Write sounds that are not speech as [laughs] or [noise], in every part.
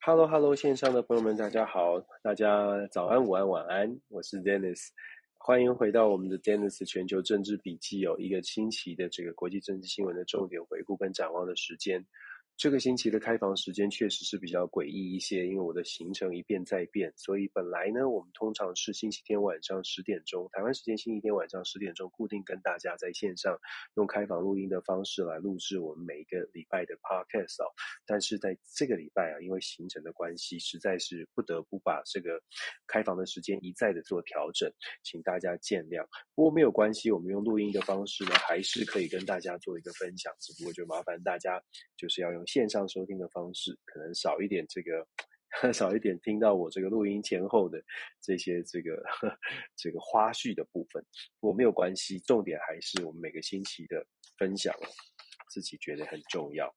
Hello，Hello，线上的朋友们，大家好，大家早安、午安、晚安，我是 Dennis，欢迎回到我们的 Dennis 全球政治笔记，有一个新奇的这个国际政治新闻的重点回顾跟展望的时间。这个星期的开房时间确实是比较诡异一些，因为我的行程一变再变，所以本来呢，我们通常是星期天晚上十点钟，台湾时间星期天晚上十点钟固定跟大家在线上用开房录音的方式来录制我们每一个礼拜的 podcast 哦。但是在这个礼拜啊，因为行程的关系，实在是不得不把这个开房的时间一再的做调整，请大家见谅。不过没有关系，我们用录音的方式呢，还是可以跟大家做一个分享，只不过就麻烦大家就是要用。线上收听的方式可能少一点，这个 [laughs] 少一点听到我这个录音前后的这些这个 [laughs] 这个花絮的部分，我没有关系，重点还是我们每个星期的分享，自己觉得很重要。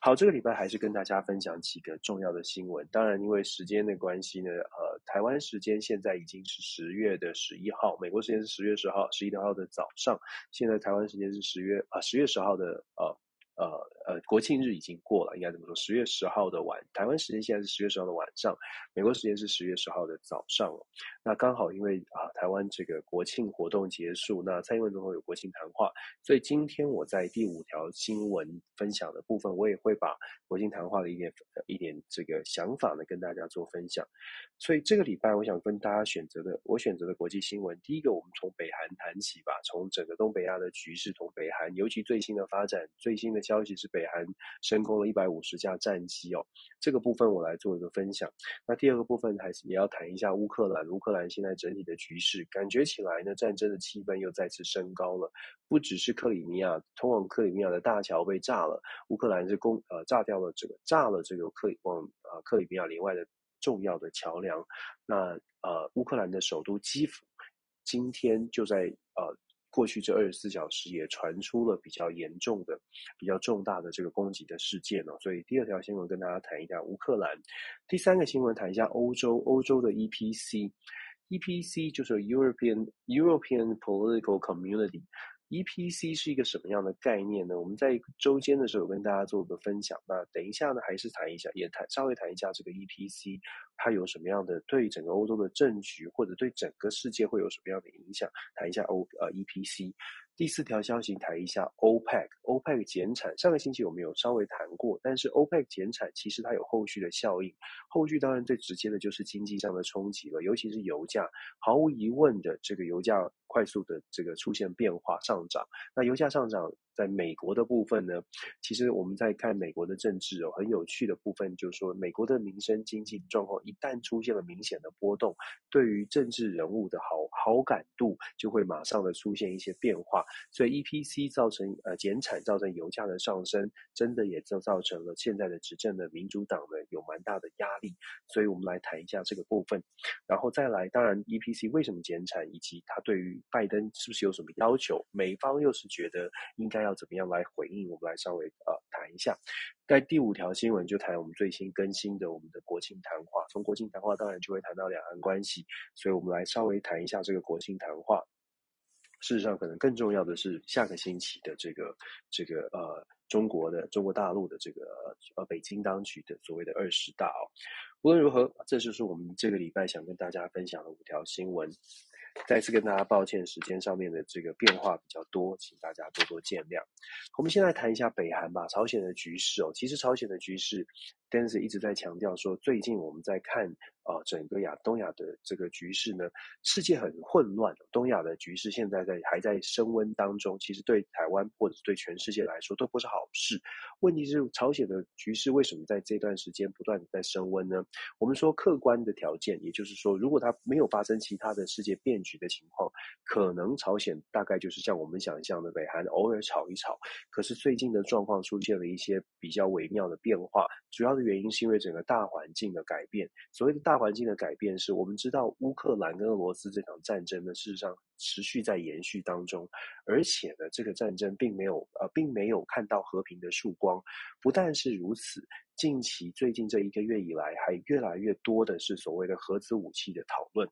好，这个礼拜还是跟大家分享几个重要的新闻。当然，因为时间的关系呢，呃，台湾时间现在已经是十月的十一号，美国时间是十月十号，十一号的早上。现在台湾时间是十月啊，十月十号的呃。呃呃，国庆日已经过了，应该怎么说？十月十号的晚，台湾时间现在是十月十号的晚上，美国时间是十月十号的早上。那刚好因为啊，台湾这个国庆活动结束，那蔡英文总统有国庆谈话，所以今天我在第五条新闻分享的部分，我也会把国庆谈话的一点一点这个想法呢，跟大家做分享。所以这个礼拜，我想跟大家选择的，我选择的国际新闻，第一个我们从北韩谈起吧，从整个东北亚的局势，从北韩尤其最新的发展，最新的。消息是北韩升空了一百五十架战机哦，这个部分我来做一个分享。那第二个部分还是也要谈一下乌克兰，乌克兰现在整体的局势，感觉起来呢，战争的气氛又再次升高了。不只是克里米亚通往克里米亚的大桥被炸了，乌克兰是攻呃炸掉了这个炸了这个克里往呃克里米亚另外的重要的桥梁。那呃乌克兰的首都基辅今天就在呃。过去这二十四小时也传出了比较严重的、比较重大的这个攻击的事件哦，所以第二条新闻跟大家谈一下乌克兰，第三个新闻谈一下欧洲，欧洲的 EPC，EPC 就是 European European Political Community。EPC 是一个什么样的概念呢？我们在周间的时候有跟大家做个分享。那等一下呢，还是谈一下，也谈稍微谈一下这个 EPC，它有什么样的对整个欧洲的政局，或者对整个世界会有什么样的影响？谈一下欧呃 EPC。第四条消息谈一下 OPEC，OPEC 减产。上个星期我们有稍微谈过，但是 OPEC 减产其实它有后续的效应，后续当然最直接的就是经济上的冲击了，尤其是油价，毫无疑问的这个油价快速的这个出现变化上涨。那油价上涨。在美国的部分呢，其实我们在看美国的政治哦，很有趣的部分就是说，美国的民生经济状况一旦出现了明显的波动，对于政治人物的好好感度就会马上的出现一些变化。所以 EPC 造成呃减产，造成油价的上升，真的也就造成了现在的执政的民主党呢有蛮大的压力。所以我们来谈一下这个部分，然后再来，当然 EPC 为什么减产，以及他对于拜登是不是有什么要求？美方又是觉得应该。要怎么样来回应？我们来稍微呃谈一下。在第五条新闻就谈我们最新更新的我们的国庆谈话。从国庆谈话当然就会谈到两岸关系，所以我们来稍微谈一下这个国庆谈话。事实上，可能更重要的是下个星期的这个这个呃中国的中国大陆的这个呃北京当局的所谓的二十大哦。无论如何，这就是我们这个礼拜想跟大家分享的五条新闻。再次跟大家抱歉，时间上面的这个变化比较多，请大家多多见谅。我们先来谈一下北韩吧，朝鲜的局势哦。其实朝鲜的局势，Dennis 一直在强调说，最近我们在看。啊，整个亚东亚的这个局势呢，世界很混乱。东亚的局势现在在还在升温当中，其实对台湾或者对全世界来说都不是好事。问题是朝鲜的局势为什么在这段时间不断的在升温呢？我们说客观的条件，也就是说，如果它没有发生其他的世界变局的情况，可能朝鲜大概就是像我们想象的，北韩偶尔吵一吵。可是最近的状况出现了一些比较微妙的变化，主要的原因是因为整个大环境的改变。所谓的大环境的改变是我们知道乌克兰跟俄罗斯这场战争呢，事实上持续在延续当中，而且呢，这个战争并没有呃，并没有看到和平的曙光。不但是如此，近期最近这一个月以来，还越来越多的是所谓的核子武器的讨论。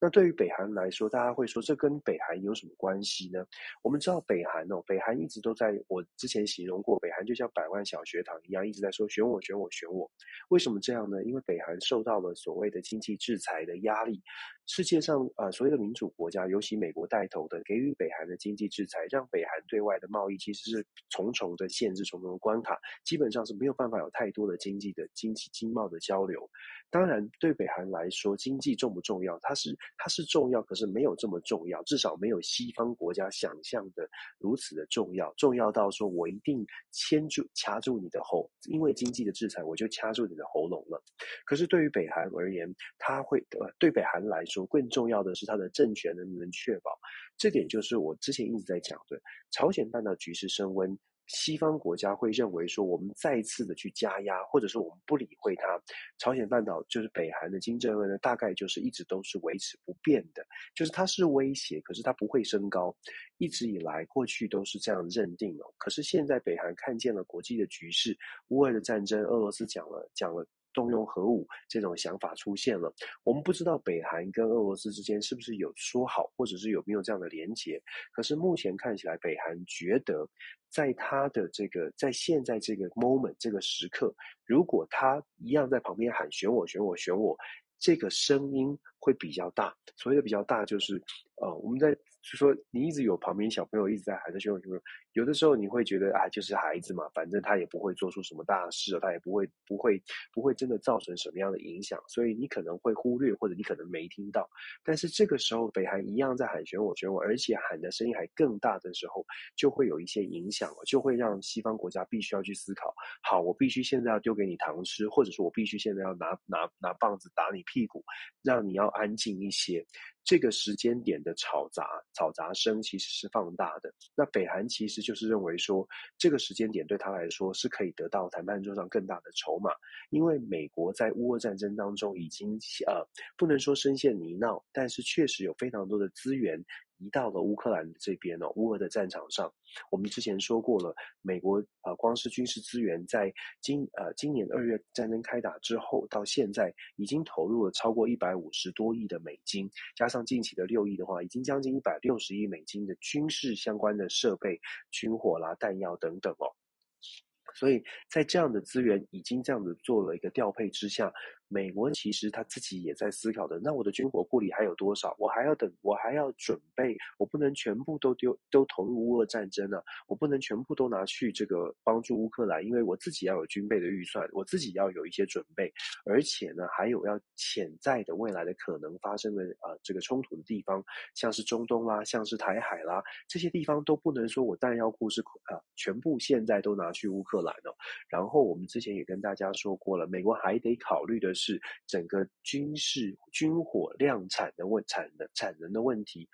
那对于北韩来说，大家会说这跟北韩有什么关系呢？我们知道北韩哦，北韩一直都在我之前形容过，北韩就像百万小学堂一样，一直在说选我选我选我。为什么这样呢？因为北韩受到了所谓的经济制裁的压力。世界上啊、所有的民主国家，尤其美国带头的，给予北韩的经济制裁，让北韩对外的贸易其实是重重的限制、重重的关卡，基本上是没有办法有太多的经济的经济经贸的交流。当然，对北韩来说，经济重不重要？它是它是重要，可是没有这么重要，至少没有西方国家想象的如此的重要。重要到说我一定牵住掐住你的喉，因为经济的制裁，我就掐住你的喉咙了。可是对于北韩而言，它会呃，对北韩来说，说更重要的是它的政权能不能确保。这点就是我之前一直在讲的，朝鲜半岛局势升温。西方国家会认为说，我们再次的去加压，或者说我们不理会它，朝鲜半岛就是北韩的金正恩呢，大概就是一直都是维持不变的，就是它是威胁，可是它不会升高，一直以来过去都是这样认定哦。可是现在北韩看见了国际的局势，乌俄的战争，俄罗斯讲了讲了。动用核武这种想法出现了，我们不知道北韩跟俄罗斯之间是不是有说好，或者是有没有这样的连结。可是目前看起来，北韩觉得，在他的这个在现在这个 moment 这个时刻，如果他一样在旁边喊选我选我选我，这个声音会比较大。所谓的比较大，就是呃，我们在。就说你一直有旁边小朋友一直在喊着“选我选我”，有的时候你会觉得啊，就是孩子嘛，反正他也不会做出什么大事，他也不会不会不会真的造成什么样的影响，所以你可能会忽略，或者你可能没听到。但是这个时候，北韩一样在喊“选我选我”，而且喊的声音还更大的时候，就会有一些影响了，就会让西方国家必须要去思考：好，我必须现在要丢给你糖吃，或者说我必须现在要拿拿拿棒子打你屁股，让你要安静一些。这个时间点的吵杂、吵杂声其实是放大的。那北韩其实就是认为说，这个时间点对他来说是可以得到谈判桌上更大的筹码，因为美国在乌俄战争当中已经呃，不能说深陷泥淖，但是确实有非常多的资源。移到了乌克兰这边哦，乌俄的战场上，我们之前说过了，美国呃，光是军事资源在今呃今年二月战争开打之后到现在，已经投入了超过一百五十多亿的美金，加上近期的六亿的话，已经将近一百六十亿美金的军事相关的设备、军火啦、弹药等等哦。所以在这样的资源已经这样子做了一个调配之下。美国其实他自己也在思考的，那我的军火库里还有多少？我还要等，我还要准备，我不能全部都丢，都投入乌俄战争啊！我不能全部都拿去这个帮助乌克兰，因为我自己要有军备的预算，我自己要有一些准备，而且呢，还有要潜在的未来的可能发生的啊、这个冲突的地方，像是中东啦，像是台海啦，这些地方都不能说我弹药库是啊、全部现在都拿去乌克兰了。然后我们之前也跟大家说过了，美国还得考虑的是。是整个军事军火量产的问产的产能的问题。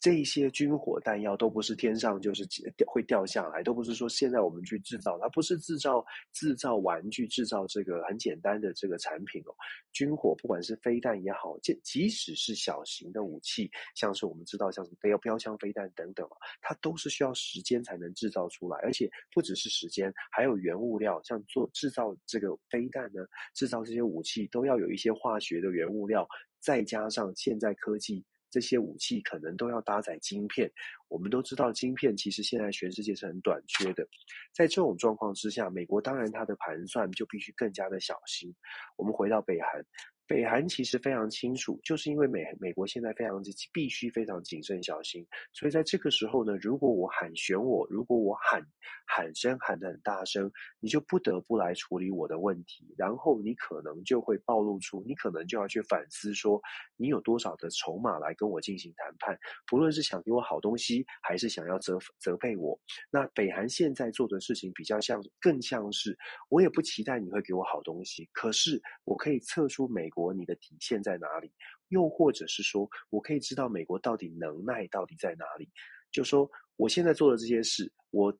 这些军火弹药都不是天上就是掉会掉下来，都不是说现在我们去制造，它不是制造制造玩具，制造这个很简单的这个产品哦。军火不管是飞弹也好，即即使是小型的武器，像是我们知道像什么标标枪飞弹等等，它都是需要时间才能制造出来，而且不只是时间，还有原物料，像做制造这个飞弹呢，制造这些武器都要有一些化学的原物料，再加上现在科技。这些武器可能都要搭载晶片，我们都知道晶片其实现在全世界是很短缺的。在这种状况之下，美国当然它的盘算就必须更加的小心。我们回到北韩。北韩其实非常清楚，就是因为美美国现在非常之必须非常谨慎小心，所以在这个时候呢，如果我喊选我，如果我喊喊声喊得很大声，你就不得不来处理我的问题，然后你可能就会暴露出，你可能就要去反思说，你有多少的筹码来跟我进行谈判，不论是想给我好东西，还是想要责责备我。那北韩现在做的事情比较像，更像是我也不期待你会给我好东西，可是我可以测出美。国你的底线在哪里？又或者是说，我可以知道美国到底能耐到底在哪里？就说我现在做的这些事，我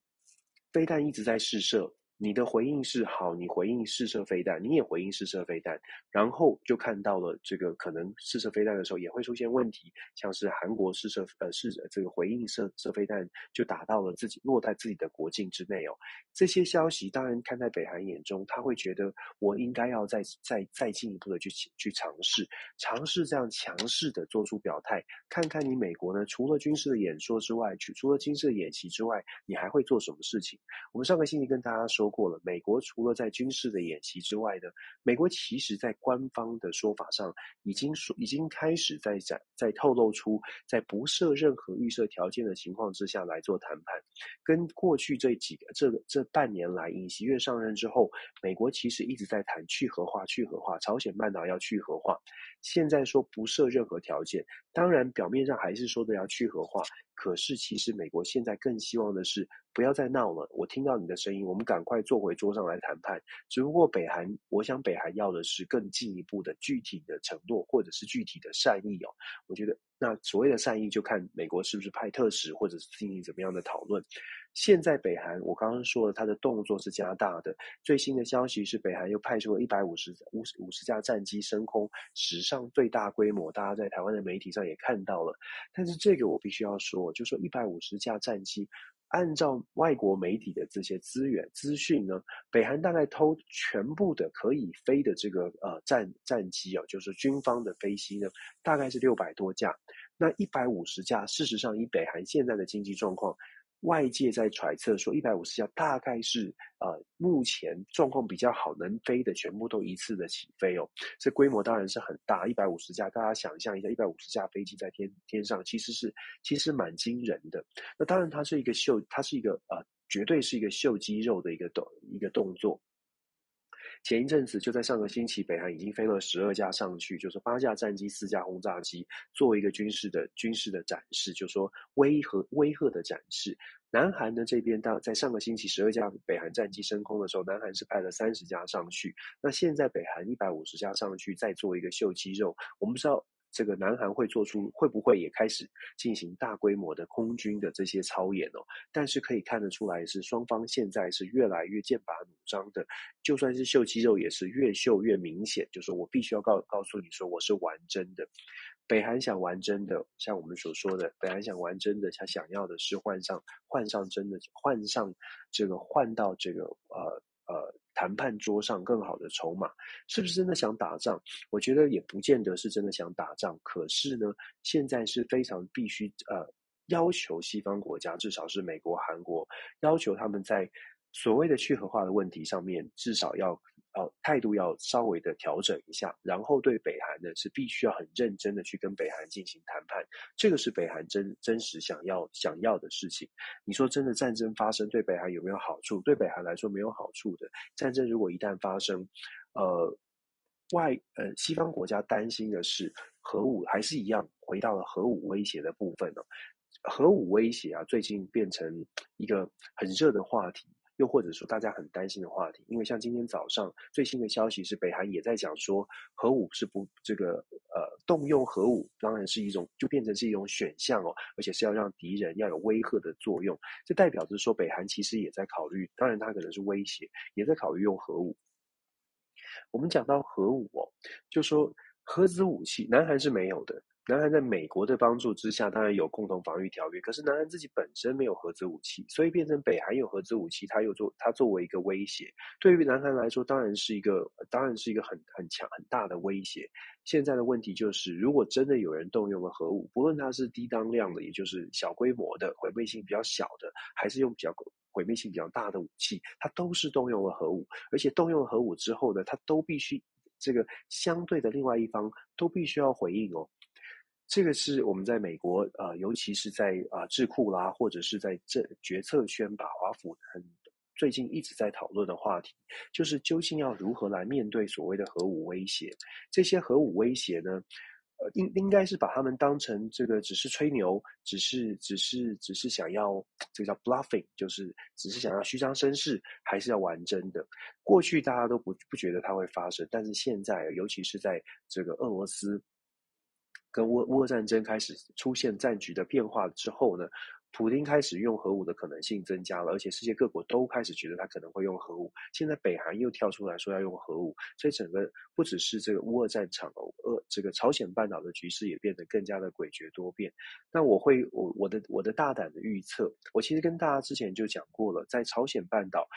非但一直在试射，你的回应是好，你回应试射飞弹，你也回应试射飞弹，然后就看到了这个可能试射飞弹的时候也会出现问题，像是韩国试射呃试这个回应射射飞弹就打到了自己落在自己的国境之内哦。这些消息当然看在北韩眼中，他会觉得我应该要再再再进一步的去去尝试尝试这样强势的做出表态，看看你美国呢除了军事的演说之外，除了军事的演习之外，你还会做什么事情？我们上个星期跟大家说。过了，美国除了在军事的演习之外呢，美国其实在官方的说法上已经说已经开始在在在透露出，在不设任何预设条件的情况之下来做谈判，跟过去这几个这这半年来，尹锡悦上任之后，美国其实一直在谈去核化、去核化，朝鲜半岛要去核化，现在说不设任何条件，当然表面上还是说的要去核化。可是，其实美国现在更希望的是不要再闹了。我听到你的声音，我们赶快坐回桌上来谈判。只不过，北韩，我想北韩要的是更进一步的具体的承诺，或者是具体的善意哦。我觉得，那所谓的善意，就看美国是不是派特使，或者是进行怎么样的讨论。现在北韩，我刚刚说了，他的动作是加大的。最新的消息是，北韩又派出了一百五十五五十架战机升空，史上最大规模。大家在台湾的媒体上也看到了。但是这个我必须要说，就说一百五十架战机，按照外国媒体的这些资源资讯呢，北韩大概偷全部的可以飞的这个呃战战机啊，就是军方的飞机呢，大概是六百多架。那一百五十架，事实上以北韩现在的经济状况。外界在揣测说，一百五十架大概是呃目前状况比较好能飞的，全部都一次的起飞哦。这规模当然是很大，一百五十架，大家想象一下，一百五十架飞机在天天上，其实是其实蛮惊人的。那当然，它是一个秀，它是一个呃，绝对是一个秀肌肉的一个动一个动作。前一阵子就在上个星期，北韩已经飞了十二架上去，就是八架战机、四架轰炸机，做一个军事的军事的展示，就是说威吓威吓的展示。南韩呢这边，到在上个星期十二架北韩战机升空的时候，南韩是派了三十架上去。那现在北韩一百五十架上去，再做一个秀肌肉，我们知道。这个南韩会做出会不会也开始进行大规模的空军的这些操演哦？但是可以看得出来是双方现在是越来越剑拔弩张的，就算是秀肌肉也是越秀越明显。就是我必须要告告诉你说我是玩真的。北韩想玩真的，像我们所说的，北韩想玩真的，他想要的是换上换上真的换上这个换到这个呃呃。谈判桌上更好的筹码，是不是真的想打仗？我觉得也不见得是真的想打仗。可是呢，现在是非常必须呃要求西方国家，至少是美国、韩国，要求他们在所谓的去核化的问题上面，至少要。态度要稍微的调整一下，然后对北韩呢是必须要很认真的去跟北韩进行谈判，这个是北韩真真实想要想要的事情。你说真的战争发生对北韩有没有好处？对北韩来说没有好处的。战争如果一旦发生，呃，外呃西方国家担心的是核武还是一样回到了核武威胁的部分呢？核武威胁啊，最近变成一个很热的话题。又或者说，大家很担心的话题，因为像今天早上最新的消息是，北韩也在讲说，核武是不这个呃动用核武，当然是一种就变成是一种选项哦，而且是要让敌人要有威吓的作用。这代表着说，北韩其实也在考虑，当然它可能是威胁，也在考虑用核武。我们讲到核武哦，就说核子武器，南韩是没有的。南韩在美国的帮助之下，当然有共同防御条约。可是南韩自己本身没有核子武器，所以变成北韩有核子武器，它又做它作为一个威胁。对于南韩来说，当然是一个当然是一个很很强很大的威胁。现在的问题就是，如果真的有人动用了核武，不论它是低当量的，也就是小规模的毁灭性比较小的，还是用比较毁灭性比较大的武器，它都是动用了核武。而且动用了核武之后呢，它都必须这个相对的另外一方都必须要回应哦。这个是我们在美国，呃，尤其是在啊、智库啦，或者是在这决策圈吧，华府很最近一直在讨论的话题，就是究竟要如何来面对所谓的核武威胁？这些核武威胁呢，呃，应应该是把他们当成这个只是吹牛，只是只是只是想要这个叫 bluffing，就是只是想要虚张声势，还是要玩真的？过去大家都不不觉得它会发生，但是现在，尤其是在这个俄罗斯。跟乌乌俄战争开始出现战局的变化之后呢，普丁开始用核武的可能性增加了，而且世界各国都开始觉得他可能会用核武。现在北韩又跳出来说要用核武，所以整个不只是这个乌俄战场哦，俄这个朝鲜半岛的局势也变得更加的诡谲多变。那我会我我的我的大胆的预测，我其实跟大家之前就讲过了，在朝鲜半岛。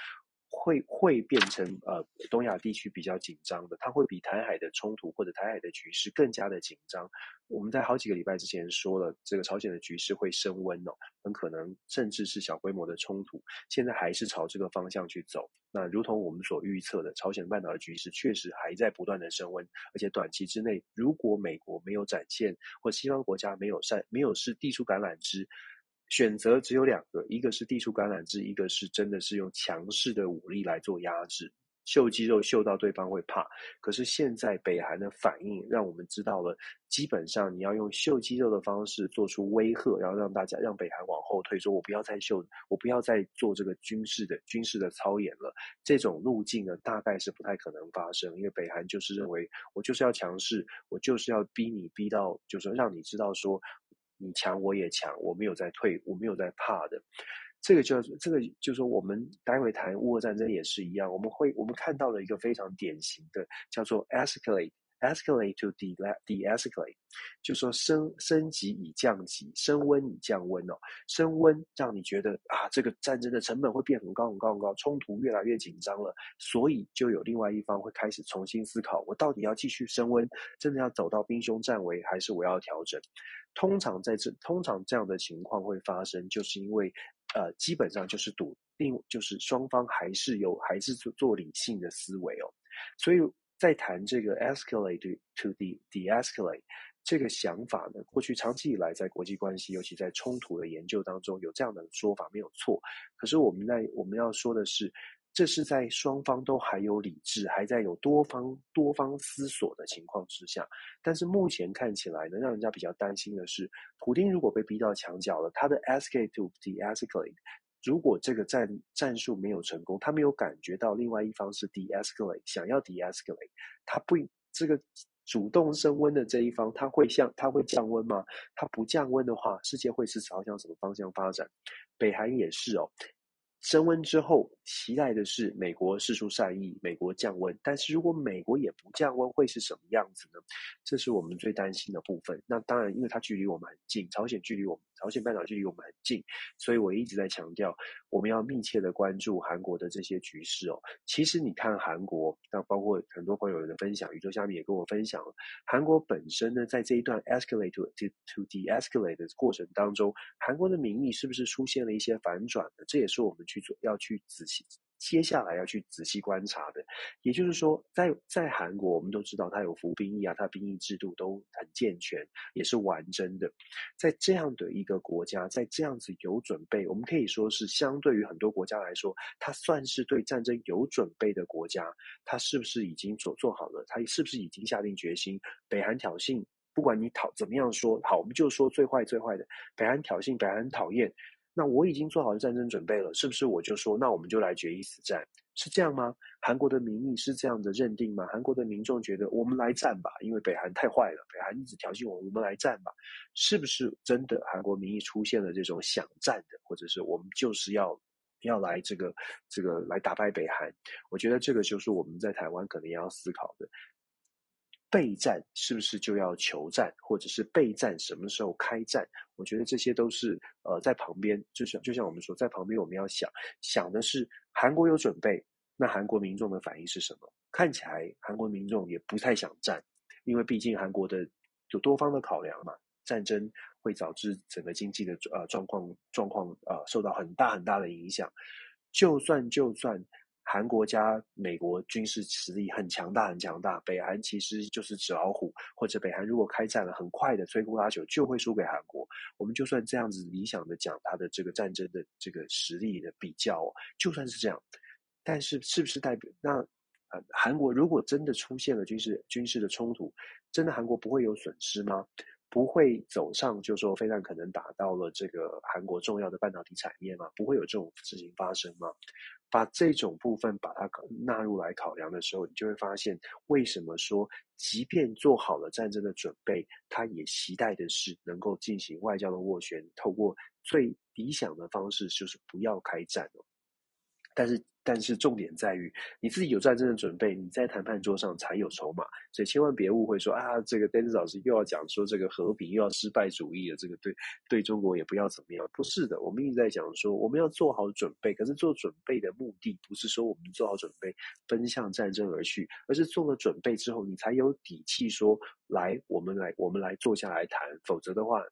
会会变成呃东亚地区比较紧张的，它会比台海的冲突或者台海的局势更加的紧张。我们在好几个礼拜之前说了，这个朝鲜的局势会升温哦，很可能甚至是小规模的冲突。现在还是朝这个方向去走。那如同我们所预测的，朝鲜半岛的局势确实还在不断的升温，而且短期之内，如果美国没有展现或西方国家没有善没有是递出橄榄枝。选择只有两个，一个是递出橄榄枝，一个是真的是用强势的武力来做压制，秀肌肉秀到对方会怕。可是现在北韩的反应让我们知道了，基本上你要用秀肌肉的方式做出威吓，然后让大家让北韩往后退，说我不要再秀，我不要再做这个军事的军事的操演了。这种路径呢，大概是不太可能发生，因为北韩就是认为我就是要强势，我就是要逼你逼到，就是让你知道说。你强我也强，我没有在退，我没有在怕的。这个就这个就说，我们待会谈乌俄战争也是一样，我们会我们看到了一个非常典型的叫做 escalate。Escalate to de-escalate，就说升升级以降级，升温以降温哦。升温让你觉得啊，这个战争的成本会变很高很高很高，冲突越来越紧张了，所以就有另外一方会开始重新思考，我到底要继续升温，真的要走到兵凶战危，还是我要调整？通常在这通常这样的情况会发生，就是因为呃，基本上就是赌另，就是双方还是有还是做做理性的思维哦，所以。在谈这个 escalate to de de-escalate 这个想法呢，过去长期以来在国际关系，尤其在冲突的研究当中，有这样的说法没有错。可是我们在我们要说的是，这是在双方都还有理智，还在有多方多方思索的情况之下。但是目前看起来呢，让人家比较担心的是，普丁如果被逼到墙角了，他的 escalate to de-escalate。如果这个战战术没有成功，他没有感觉到另外一方是 de-escalate，想要 de-escalate，他不这个主动升温的这一方，他会向他会降温吗？他不降温的话，世界会是朝向什么方向发展？北韩也是哦。升温之后，期待的是美国释出善意，美国降温。但是如果美国也不降温，会是什么样子呢？这是我们最担心的部分。那当然，因为它距离我们很近，朝鲜距离我们，朝鲜半岛距离我们很近，所以我一直在强调，我们要密切的关注韩国的这些局势哦。其实你看韩国，那包括很多朋友的分享，宇宙下面也跟我分享了，韩国本身呢，在这一段 escalate to to de-escalate 的过程当中，韩国的民意是不是出现了一些反转呢？这也是我们。去做要去仔细，接下来要去仔细观察的，也就是说，在在韩国，我们都知道他有服兵役啊，他兵役制度都很健全，也是完整的。在这样的一个国家，在这样子有准备，我们可以说是相对于很多国家来说，他算是对战争有准备的国家。他是不是已经做做好了？他是不是已经下定决心？北韩挑衅，不管你讨怎么样说，好，我们就说最坏最坏的，北韩挑衅，北韩讨厌。那我已经做好了战争准备了，是不是我就说，那我们就来决一死战，是这样吗？韩国的民意是这样的认定吗？韩国的民众觉得我们来战吧，因为北韩太坏了，北韩一直挑衅我们，我们来战吧，是不是真的？韩国民意出现了这种想战的，或者是我们就是要要来这个这个来打败北韩？我觉得这个就是我们在台湾可能要思考的。备战是不是就要求战，或者是备战什么时候开战？我觉得这些都是呃在旁边，就像就像我们说，在旁边我们要想想的是，韩国有准备，那韩国民众的反应是什么？看起来韩国民众也不太想战，因为毕竟韩国的有多方的考量嘛，战争会导致整个经济的呃状况状况呃受到很大很大的影响，就算就算。韩国加美国军事实力很强大，很强大。北韩其实就是纸老虎，或者北韩如果开战了，很快的摧枯拉朽就会输给韩国。我们就算这样子理想的讲他的这个战争的这个实力的比较，就算是这样，但是是不是代表那呃韩国如果真的出现了军事军事的冲突，真的韩国不会有损失吗？不会走上就说飞弹可能打到了这个韩国重要的半导体产业吗？不会有这种事情发生吗？把这种部分把它纳入来考量的时候，你就会发现，为什么说，即便做好了战争的准备，他也期待的是能够进行外交的斡旋，透过最理想的方式就是不要开战哦。但是，但是重点在于你自己有战争的准备，你在谈判桌上才有筹码。所以千万别误会说啊，这个丹志老师又要讲说这个和平，又要失败主义的这个对对中国也不要怎么样。不是的，我们一直在讲说我们要做好准备。可是做准备的目的不是说我们做好准备奔向战争而去，而是做了准备之后，你才有底气说来，我们来，我们来坐下来谈。否则的话，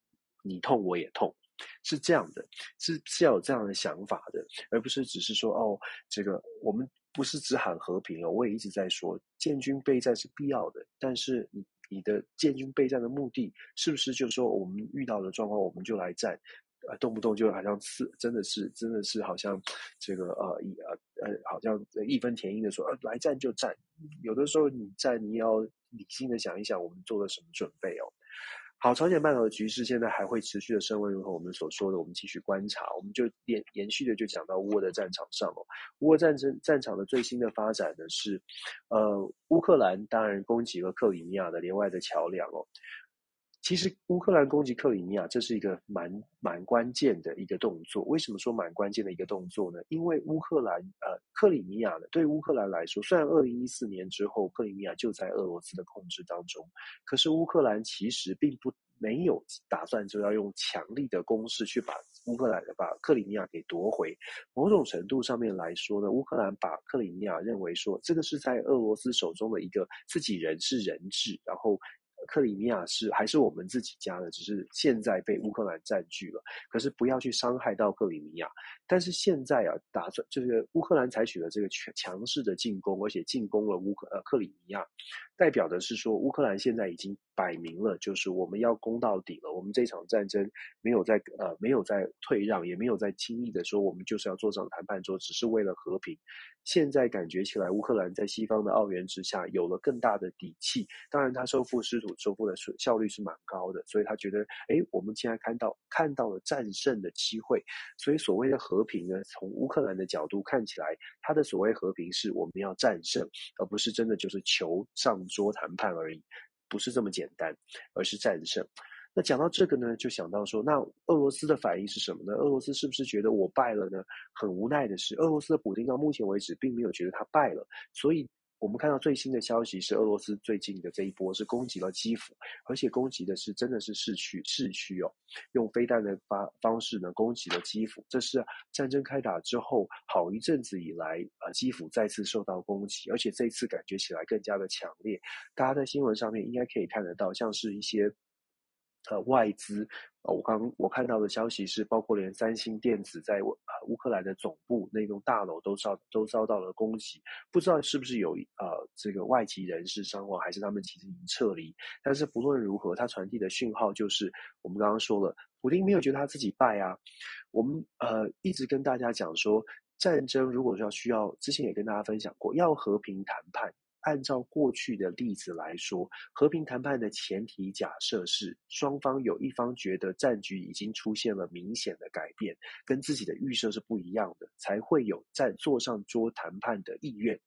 你痛我也痛。是这样的，是是要有这样的想法的，而不是只是说哦，这个我们不是只喊和平哦。我也一直在说，建军备战是必要的，但是你你的建军备战的目的是不是就是说我们遇到的状况我们就来战，呃，动不动就好像是真的是真的是好像这个呃一呃呃好像义愤填膺的说呃来战就战，有的时候你战你要理性的想一想，我们做了什么准备哦。好，朝鲜半岛的局势现在还会持续的升温，如何我们所说的，我们继续观察，我们就延延续的就讲到乌俄的战场上哦，乌俄战争战场的最新的发展呢是，呃，乌克兰当然攻击了克里米亚的连外的桥梁哦。其实乌克兰攻击克里米亚，这是一个蛮蛮关键的一个动作。为什么说蛮关键的一个动作呢？因为乌克兰呃克里米亚呢，对乌克兰来说，虽然二零一四年之后克里米亚就在俄罗斯的控制当中，可是乌克兰其实并不没有打算就要用强力的攻势去把乌克兰把克里米亚给夺回。某种程度上面来说呢，乌克兰把克里米亚认为说这个是在俄罗斯手中的一个自己人是人质，然后。克里米亚是还是我们自己家的，只是现在被乌克兰占据了。可是不要去伤害到克里米亚。但是现在啊，打算就是乌克兰采取了这个强强势的进攻，而且进攻了乌克呃克里米亚，代表的是说乌克兰现在已经摆明了，就是我们要攻到底了。我们这场战争没有在呃没有在退让，也没有在轻易的说我们就是要坐上谈判桌，只是为了和平。现在感觉起来，乌克兰在西方的奥援之下有了更大的底气。当然，他收复失土收复的效率是蛮高的，所以他觉得，哎，我们现在看到看到了战胜的机会。所以所谓的和平呢，从乌克兰的角度看起来，他的所谓和平是我们要战胜，而不是真的就是求上说谈判而已，不是这么简单，而是战胜。那讲到这个呢，就想到说，那俄罗斯的反应是什么呢？俄罗斯是不是觉得我败了呢？很无奈的是，俄罗斯的普丁到目前为止并没有觉得他败了。所以，我们看到最新的消息是，俄罗斯最近的这一波是攻击了基辅，而且攻击的是真的是市区市区哦，用飞弹的发方式呢攻击了基辅。这是战争开打之后好一阵子以来啊，基辅再次受到攻击，而且这一次感觉起来更加的强烈。大家在新闻上面应该可以看得到，像是一些。呃，外资，我刚我看到的消息是，包括连三星电子在乌乌克兰的总部那栋大楼都遭都遭到了攻击，不知道是不是有呃这个外籍人士伤亡，还是他们其实已经撤离。但是不论如何，它传递的讯号就是，我们刚刚说了，普丁没有觉得他自己败啊。我们呃一直跟大家讲说，战争如果说要需要，之前也跟大家分享过，要和平谈判。按照过去的例子来说，和平谈判的前提假设是双方有一方觉得战局已经出现了明显的改变，跟自己的预设是不一样的，才会有在坐上桌谈判的意愿。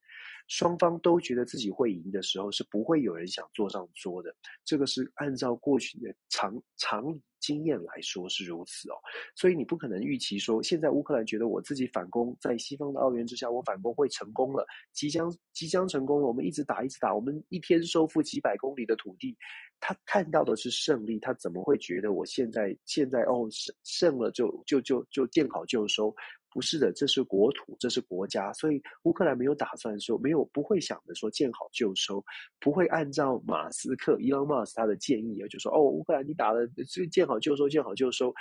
双方都觉得自己会赢的时候，是不会有人想坐上桌的。这个是按照过去的常常理。经验来说是如此哦，所以你不可能预期说，现在乌克兰觉得我自己反攻，在西方的奥援之下，我反攻会成功了，即将即将成功了。我们一直打，一直打，我们一天收复几百公里的土地，他看到的是胜利，他怎么会觉得我现在现在哦胜胜了就就就就见好就收？不是的，这是国土，这是国家，所以乌克兰没有打算说，没有不会想着说见好就收，不会按照马斯克伊隆马斯他的建议，就说哦，乌克兰你打了，就见好好就收，见好就收。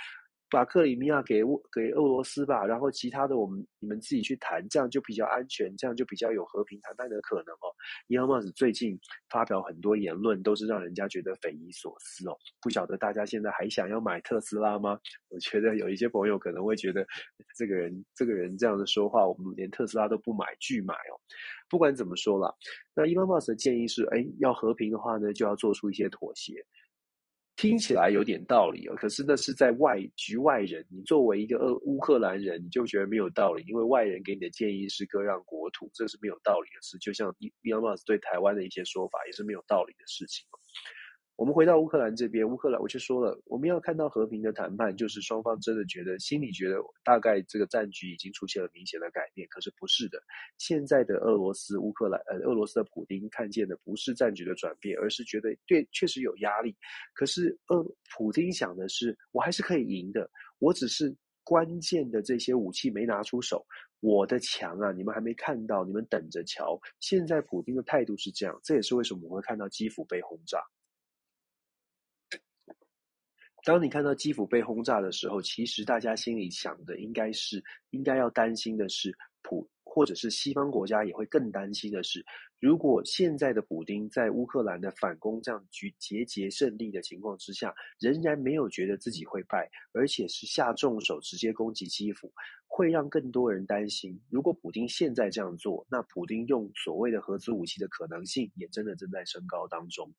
把克里米亚给给俄罗斯吧，然后其他的我们你们自己去谈，这样就比较安全，这样就比较有和平谈判的可能哦。伊隆马斯最近发表很多言论，都是让人家觉得匪夷所思哦。不晓得大家现在还想要买特斯拉吗？我觉得有一些朋友可能会觉得，这个人这个人这样的说话，我们连特斯拉都不买，拒买哦。不管怎么说啦，那伊隆马斯的建议是，哎，要和平的话呢，就要做出一些妥协。听起来有点道理哦，可是那是在外局外人，你作为一个乌乌克兰人，你就觉得没有道理，因为外人给你的建议是割让国土，这是没有道理的事。就像伊隆马斯对台湾的一些说法，也是没有道理的事情。我们回到乌克兰这边，乌克兰我就说了，我们要看到和平的谈判，就是双方真的觉得心里觉得大概这个战局已经出现了明显的改变。可是不是的，现在的俄罗斯、乌克兰呃，俄罗斯的普丁看见的不是战局的转变，而是觉得对确实有压力。可是俄普丁想的是，我还是可以赢的，我只是关键的这些武器没拿出手，我的强啊，你们还没看到，你们等着瞧。现在普丁的态度是这样，这也是为什么我们会看到基辅被轰炸。当你看到基辅被轰炸的时候，其实大家心里想的应该是，应该要担心的是普，或者是西方国家也会更担心的是，如果现在的普丁在乌克兰的反攻这样局节节胜利的情况之下，仍然没有觉得自己会败，而且是下重手直接攻击基辅，会让更多人担心。如果普丁现在这样做，那普丁用所谓的核子武器的可能性也真的正在升高当中。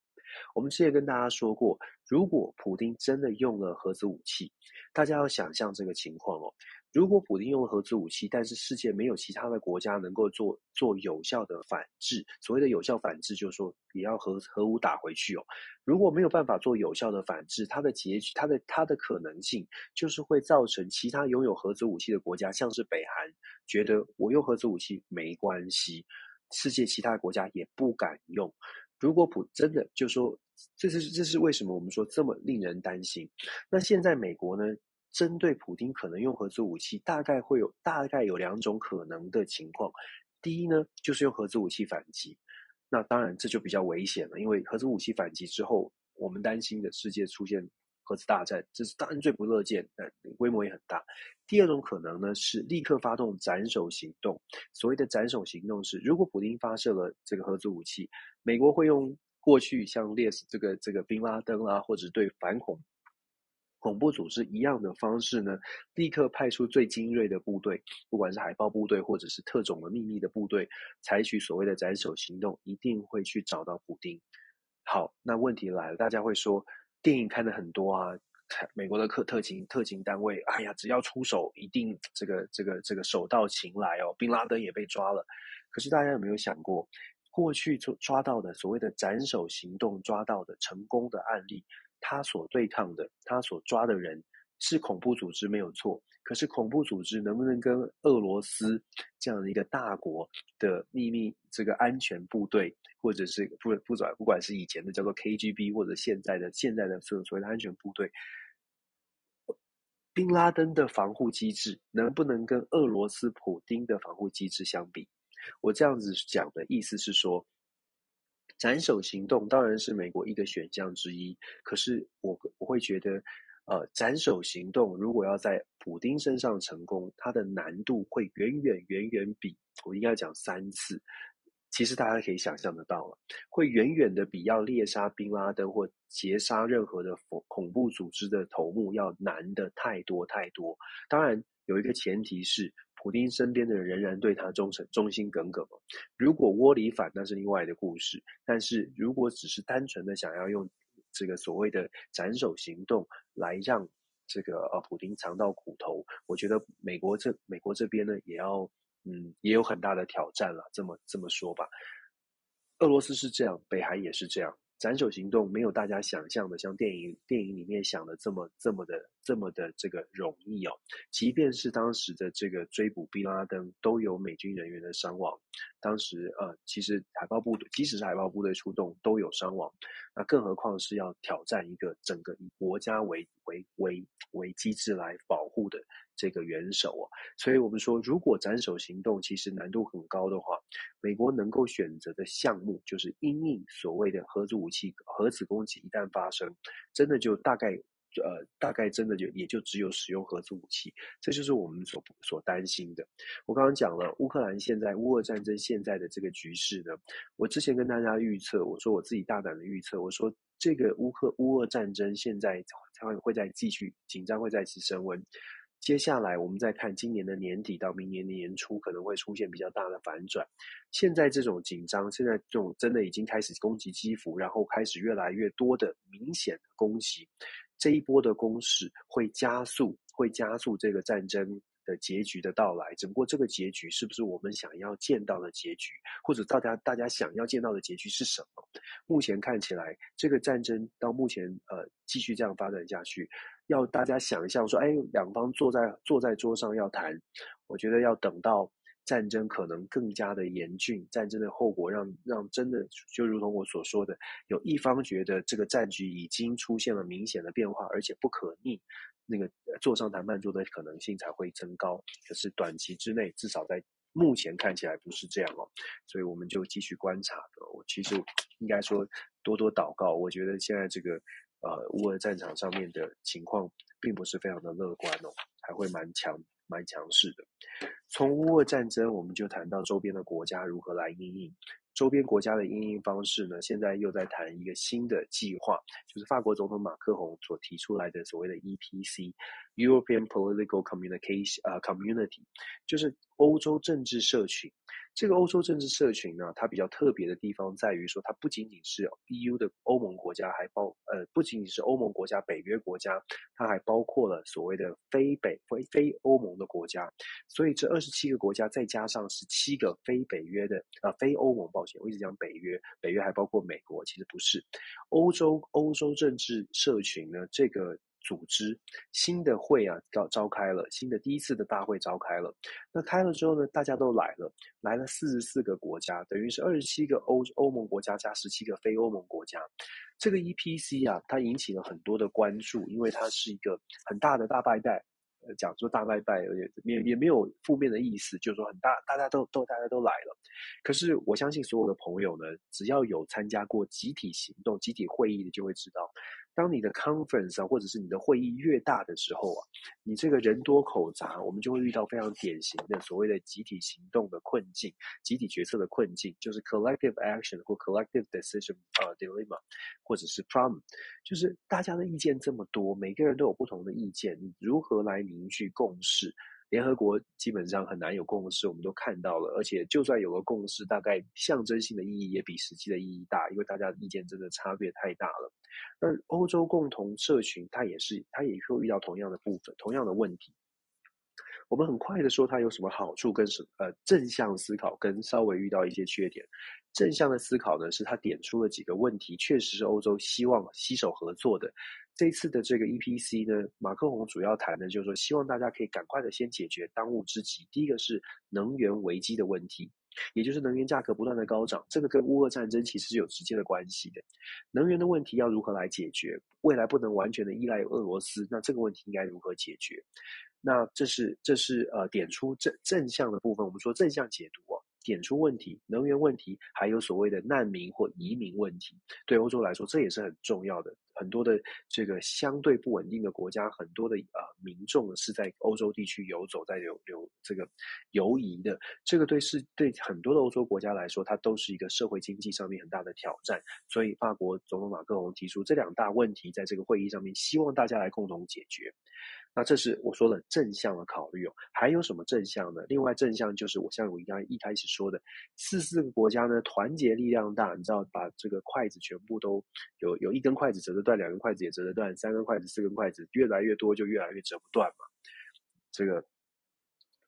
我们之前跟大家说过，如果普丁真的用了核子武器，大家要想象这个情况哦。如果普丁用了核子武器，但是世界没有其他的国家能够做做有效的反制，所谓的有效反制，就是说也要核核武打回去哦。如果没有办法做有效的反制，它的结局，它的它的可能性，就是会造成其他拥有核子武器的国家，像是北韩，觉得我用核子武器没关系，世界其他国家也不敢用。如果普真的就说，这是这是为什么我们说这么令人担心？那现在美国呢，针对普京可能用核子武器，大概会有大概有两种可能的情况。第一呢，就是用核子武器反击。那当然这就比较危险了，因为核子武器反击之后，我们担心的世界出现。核子大战，这是当然最不乐见，但规模也很大。第二种可能呢，是立刻发动斩首行动。所谓的斩首行动是，如果普丁发射了这个核子武器，美国会用过去像猎死这个这个宾拉登啊，或者对反恐恐怖组织一样的方式呢，立刻派出最精锐的部队，不管是海豹部队或者是特种的秘密的部队，采取所谓的斩首行动，一定会去找到普丁。好，那问题来了，大家会说。电影看的很多啊，美国的特特勤特勤单位，哎呀，只要出手，一定这个这个这个手到擒来哦。宾拉登也被抓了，可是大家有没有想过，过去抓抓到的所谓的斩首行动抓到的成功的案例，他所对抗的，他所抓的人是恐怖组织没有错，可是恐怖组织能不能跟俄罗斯这样的一个大国的秘密这个安全部队？或者是不不管不管是以前的叫做 KGB，或者现在的现在的这种所谓的安全部队，宾拉登的防护机制能不能跟俄罗斯普丁的防护机制相比？我这样子讲的意思是说，斩首行动当然是美国一个选项之一，可是我我会觉得，呃，斩首行动如果要在普丁身上成功，它的难度会远远远远比我应该讲三次。其实大家可以想象得到了，会远远的比要猎杀宾拉登或劫杀任何的恐恐怖组织的头目要难的太多太多。当然，有一个前提是，普丁身边的人仍然对他忠诚、忠心耿耿。如果窝里反，那是另外的故事。但是如果只是单纯的想要用这个所谓的斩首行动来让这个呃普丁尝到苦头，我觉得美国这美国这边呢也要。嗯，也有很大的挑战了，这么这么说吧。俄罗斯是这样，北韩也是这样。斩首行动没有大家想象的，像电影电影里面想的这么这么的这么的这个容易哦。即便是当时的这个追捕宾拉登，都有美军人员的伤亡。当时呃，其实海豹部队，即使是海豹部队出动，都有伤亡。那更何况是要挑战一个整个以国家为为为为机制来保护的。这个元首啊，所以我们说，如果斩首行动其实难度很高的话，美国能够选择的项目就是因应所谓的核子武器、核子攻击一旦发生，真的就大概呃大概真的就也就只有使用核子武器，这就是我们所所担心的。我刚刚讲了乌克兰现在乌俄战争现在的这个局势呢，我之前跟大家预测，我说我自己大胆的预测，我说这个乌克乌俄战争现在才会会再继续紧张，会再次升温。接下来，我们再看今年的年底到明年的年初，可能会出现比较大的反转。现在这种紧张，现在这种真的已经开始攻击基辅，然后开始越来越多的明显的攻击，这一波的攻势会加速，会加速这个战争的结局的到来，只不过这个结局是不是我们想要见到的结局，或者大家大家想要见到的结局是什么？目前看起来，这个战争到目前呃继续这样发展下去，要大家想象说，哎，两方坐在坐在桌上要谈，我觉得要等到。战争可能更加的严峻，战争的后果让让真的就如同我所说的，有一方觉得这个战局已经出现了明显的变化，而且不可逆，那个坐上谈判桌的可能性才会增高。可是短期之内，至少在目前看起来不是这样哦，所以我们就继续观察。我其实应该说多多祷告。我觉得现在这个呃乌俄战场上面的情况并不是非常的乐观哦，还会蛮强。蛮强势的。从乌俄战争，我们就谈到周边的国家如何来应应。周边国家的因应方式呢，现在又在谈一个新的计划，就是法国总统马克宏所提出来的所谓的 EPC European Political Communication） 啊 Community，就是欧洲政治社群。这个欧洲政治社群呢，它比较特别的地方在于说，它不仅仅是 EU 的欧盟国家，还包呃不仅仅是欧盟国家、北约国家，它还包括了所谓的非北非非欧盟的国家。所以这二十七个国家再加上十七个非北约的啊、呃、非欧盟，抱歉，我一直讲北约，北约还包括美国，其实不是。欧洲欧洲政治社群呢，这个。组织新的会啊，召召开了新的第一次的大会召开了。那开了之后呢，大家都来了，来了四十四个国家，等于是二十七个欧欧盟国家加十七个非欧盟国家。这个 EPC 啊，它引起了很多的关注，因为它是一个很大的大拜拜。呃，讲说大拜拜，也也也没有负面的意思，就是说很大，大家都都大家都来了。可是我相信所有的朋友呢，只要有参加过集体行动、集体会议的，就会知道。当你的 conference 啊，或者是你的会议越大的时候啊，你这个人多口杂，我们就会遇到非常典型的所谓的集体行动的困境、集体决策的困境，就是 collective action 或 collective decision 啊、dilemma，或者是 problem，就是大家的意见这么多，每个人都有不同的意见，你如何来凝聚共识？联合国基本上很难有共识，我们都看到了，而且就算有个共识，大概象征性的意义也比实际的意义大，因为大家的意见真的差别太大了。那欧洲共同社群，它也是，它也会遇到同样的部分，同样的问题。我们很快的说，它有什么好处跟什呃正向思考，跟稍微遇到一些缺点。正向的思考呢，是他点出了几个问题，确实是欧洲希望携手合作的。这次的这个 EPC 呢，马克宏主要谈的就是说，希望大家可以赶快的先解决当务之急。第一个是能源危机的问题，也就是能源价格不断的高涨，这个跟乌俄战争其实是有直接的关系的。能源的问题要如何来解决？未来不能完全的依赖俄罗斯，那这个问题应该如何解决？那这是这是呃点出正正向的部分，我们说正向解读啊。点出问题，能源问题，还有所谓的难民或移民问题，对欧洲来说，这也是很重要的。很多的这个相对不稳定的国家，很多的呃民众是在欧洲地区游走，在游游这个游移的。这个对是对很多的欧洲国家来说，它都是一个社会经济上面很大的挑战。所以，法国总统马克龙提出这两大问题，在这个会议上面，希望大家来共同解决。那这是我说的正向的考虑哦，还有什么正向呢？另外正向就是我像我刚才一开始说的，四四个国家呢，团结力量大，你知道把这个筷子全部都有有一根筷子折得断，两根筷子也折得断，三根筷子、四根筷子越来越多就越来越折不断嘛。这个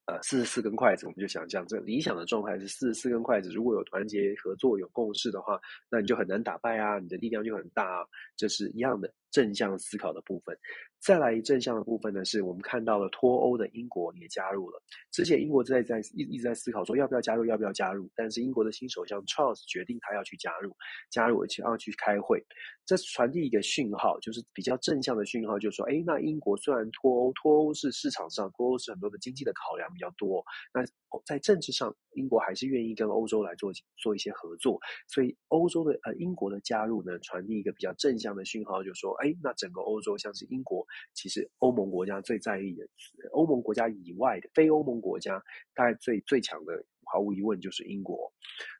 呃四十四根筷子，我们就想象这理想的状态是四十四根筷子，如果有团结合作、有共识的话，那你就很难打败啊，你的力量就很大啊，这是一样的正向思考的部分。再来一正向的部分呢，是我们看到了脱欧的英国也加入了。之前英国在在一一直在思考说要不要加入，要不要加入。但是英国的新首相 Charles 决定他要去加入，加入而且要去开会。这传递一个讯号，就是比较正向的讯号，就是说，哎，那英国虽然脱欧，脱欧是市场上脱欧是很多的经济的考量比较多，那在政治上，英国还是愿意跟欧洲来做做一些合作。所以欧洲的呃英国的加入呢，传递一个比较正向的讯号，就是说，哎，那整个欧洲像是英国。其实欧盟国家最在意的，欧盟国家以外的非欧盟国家，大概最最强的，毫无疑问就是英国。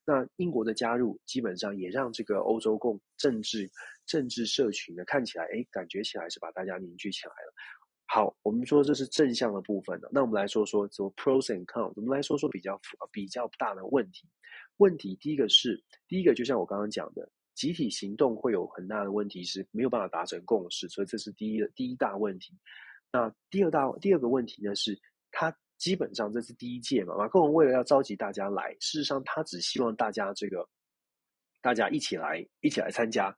那英国的加入，基本上也让这个欧洲共政治政治社群呢，看起来，哎，感觉起来是把大家凝聚起来了。好，我们说这是正向的部分的，那我们来说说做 pros and cons，我们来说说比较比较大的问题。问题第一个是，第一个就像我刚刚讲的。集体行动会有很大的问题，是没有办法达成共识，所以这是第一第一大问题。那第二大第二个问题呢，是它基本上这是第一届嘛，马克龙为了要召集大家来，事实上他只希望大家这个大家一起来一起来参加。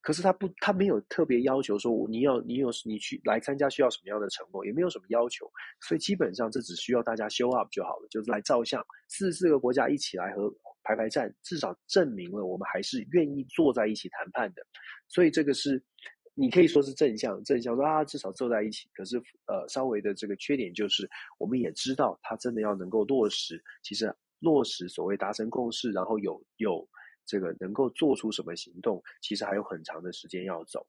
可是他不，他没有特别要求说你要你有你去来参加需要什么样的承诺，也没有什么要求，所以基本上这只需要大家 show up 就好了，就是来照相，四十四个国家一起来和排排站，至少证明了我们还是愿意坐在一起谈判的，所以这个是你可以说是正向，正向说啊至少坐在一起，可是呃稍微的这个缺点就是我们也知道他真的要能够落实，其实落实所谓达成共识，然后有有。这个能够做出什么行动，其实还有很长的时间要走。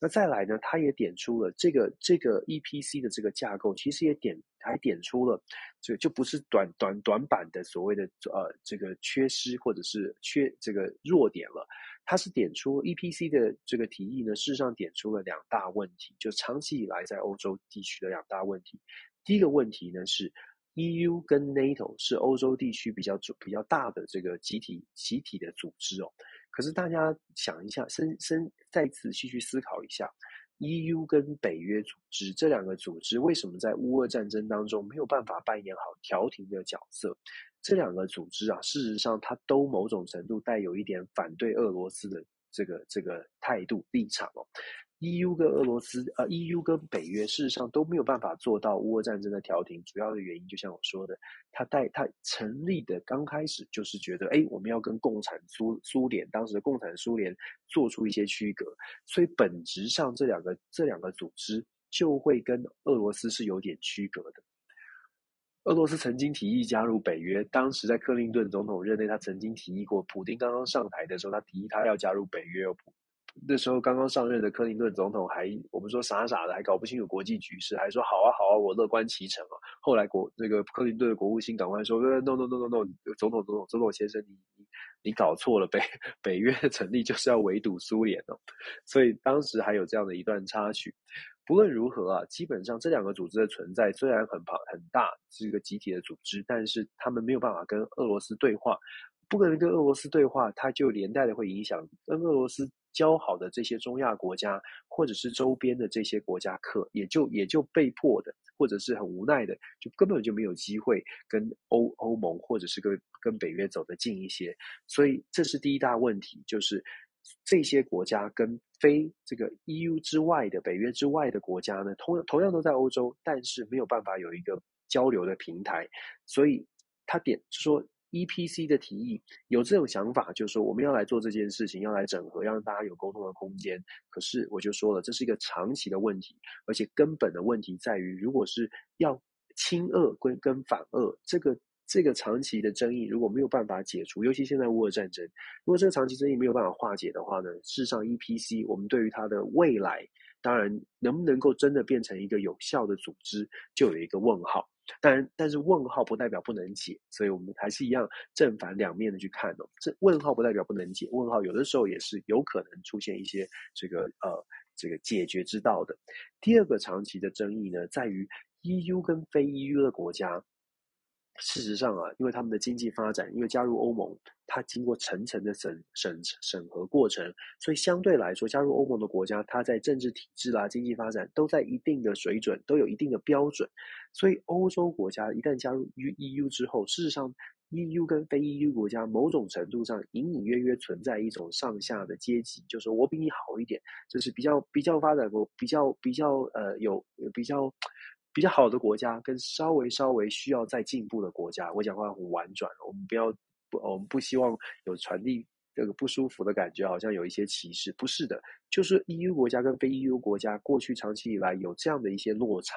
那再来呢，他也点出了这个这个 EPC 的这个架构，其实也点还点出了，这就不是短短短板的所谓的呃这个缺失或者是缺这个弱点了。他是点出 EPC 的这个提议呢，事实上点出了两大问题，就长期以来在欧洲地区的两大问题。第一个问题呢是。EU 跟 NATO 是欧洲地区比较主比较大的这个集体集体的组织哦。可是大家想一下，深深再仔细去思考一下，EU 跟北约组织这两个组织为什么在乌俄战争当中没有办法扮演好调停的角色？这两个组织啊，事实上它都某种程度带有一点反对俄罗斯的这个这个态度立场哦。EU 跟俄罗斯，呃，EU 跟北约事实上都没有办法做到乌俄战争的调停，主要的原因就像我说的，他带他成立的刚开始就是觉得，哎，我们要跟共产苏苏联当时的共产苏联做出一些区隔，所以本质上这两个这两个组织就会跟俄罗斯是有点区隔的。俄罗斯曾经提议加入北约，当时在克林顿总统任内，他曾经提议过，普丁刚刚上台的时候，他提议他要加入北约。那时候刚刚上任的克林顿总统还，我们说傻傻的，还搞不清楚国际局势，还说好啊好啊，我乐观其成啊。后来国那个克林顿的国务卿赶快说，no no no no no，总统总统总统先生，你你你搞错了，北北约的成立就是要围堵苏联哦。所以当时还有这样的一段插曲。不论如何啊，基本上这两个组织的存在虽然很庞很大，是一个集体的组织，但是他们没有办法跟俄罗斯对话。不可能跟俄罗斯对话，它就连带的会影响跟俄罗斯交好的这些中亚国家，或者是周边的这些国家客，也就也就被迫的，或者是很无奈的，就根本就没有机会跟欧欧盟或者是跟跟北约走得近一些。所以这是第一大问题，就是这些国家跟非这个 EU 之外的北约之外的国家呢，同样同样都在欧洲，但是没有办法有一个交流的平台。所以他点说。EPC 的提议有这种想法，就是说我们要来做这件事情，要来整合，让大家有沟通的空间。可是我就说了，这是一个长期的问题，而且根本的问题在于，如果是要亲俄跟跟反俄，这个这个长期的争议如果没有办法解除，尤其现在乌俄战争，如果这个长期争议没有办法化解的话呢，事实上 EPC 我们对于它的未来，当然能不能够真的变成一个有效的组织，就有一个问号。当然，但是问号不代表不能解，所以我们还是一样正反两面的去看哦。这问号不代表不能解，问号有的时候也是有可能出现一些这个呃这个解决之道的。第二个长期的争议呢，在于 EU 跟非 EU 的国家。事实上啊，因为他们的经济发展，因为加入欧盟，它经过层层的审审审核过程，所以相对来说，加入欧盟的国家，它在政治体制啦、经济发展都在一定的水准，都有一定的标准。所以欧洲国家一旦加入 EU 之后，事实上，EU 跟非 EU 国家某种程度上隐隐约约存在一种上下的阶级，就是我比你好一点，就是比较比较发展过，比较比较呃有比较。比较好的国家跟稍微稍微需要再进步的国家，我讲话很婉转，我们不要不，我们不希望有传递这个不舒服的感觉，好像有一些歧视，不是的，就是 EU 国家跟非 EU 国家过去长期以来有这样的一些落差。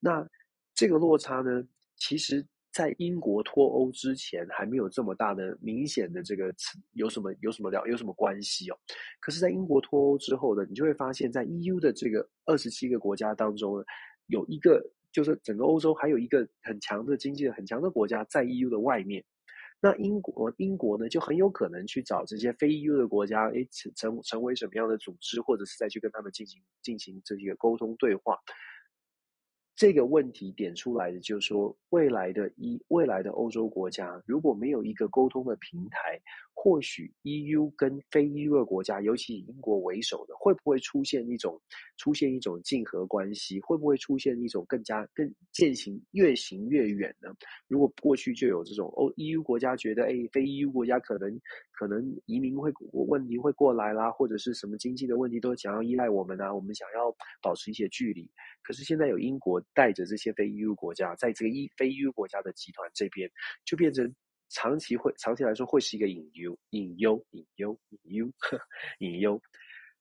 那这个落差呢，其实在英国脱欧之前还没有这么大的明显的这个有什么有什么了有什么关系哦。可是，在英国脱欧之后呢，你就会发现，在 EU 的这个二十七个国家当中呢。有一个，就是整个欧洲还有一个很强的经济、很强的国家在 EU 的外面。那英国，英国呢就很有可能去找这些非 EU 的国家，诶，成成成为什么样的组织，或者是再去跟他们进行进行这些沟通对话。这个问题点出来的就是说，未来的一未来的欧洲国家如果没有一个沟通的平台，或许 EU 跟非 EU 的国家，尤其以英国为首的，会不会出现一种出现一种竞合关系？会不会出现一种更加更渐行越行越远呢？如果过去就有这种欧 EU 国家觉得，哎，非 EU 国家可能可能移民会问题会过来啦，或者是什么经济的问题都想要依赖我们啊，我们想要保持一些距离。可是现在有英国带着这些非 EU 国家，在这个一非 EU 国家的集团这边，就变成长期会长期来说会是一个隐忧、隐忧、隐忧、隐忧、[laughs] 隐忧。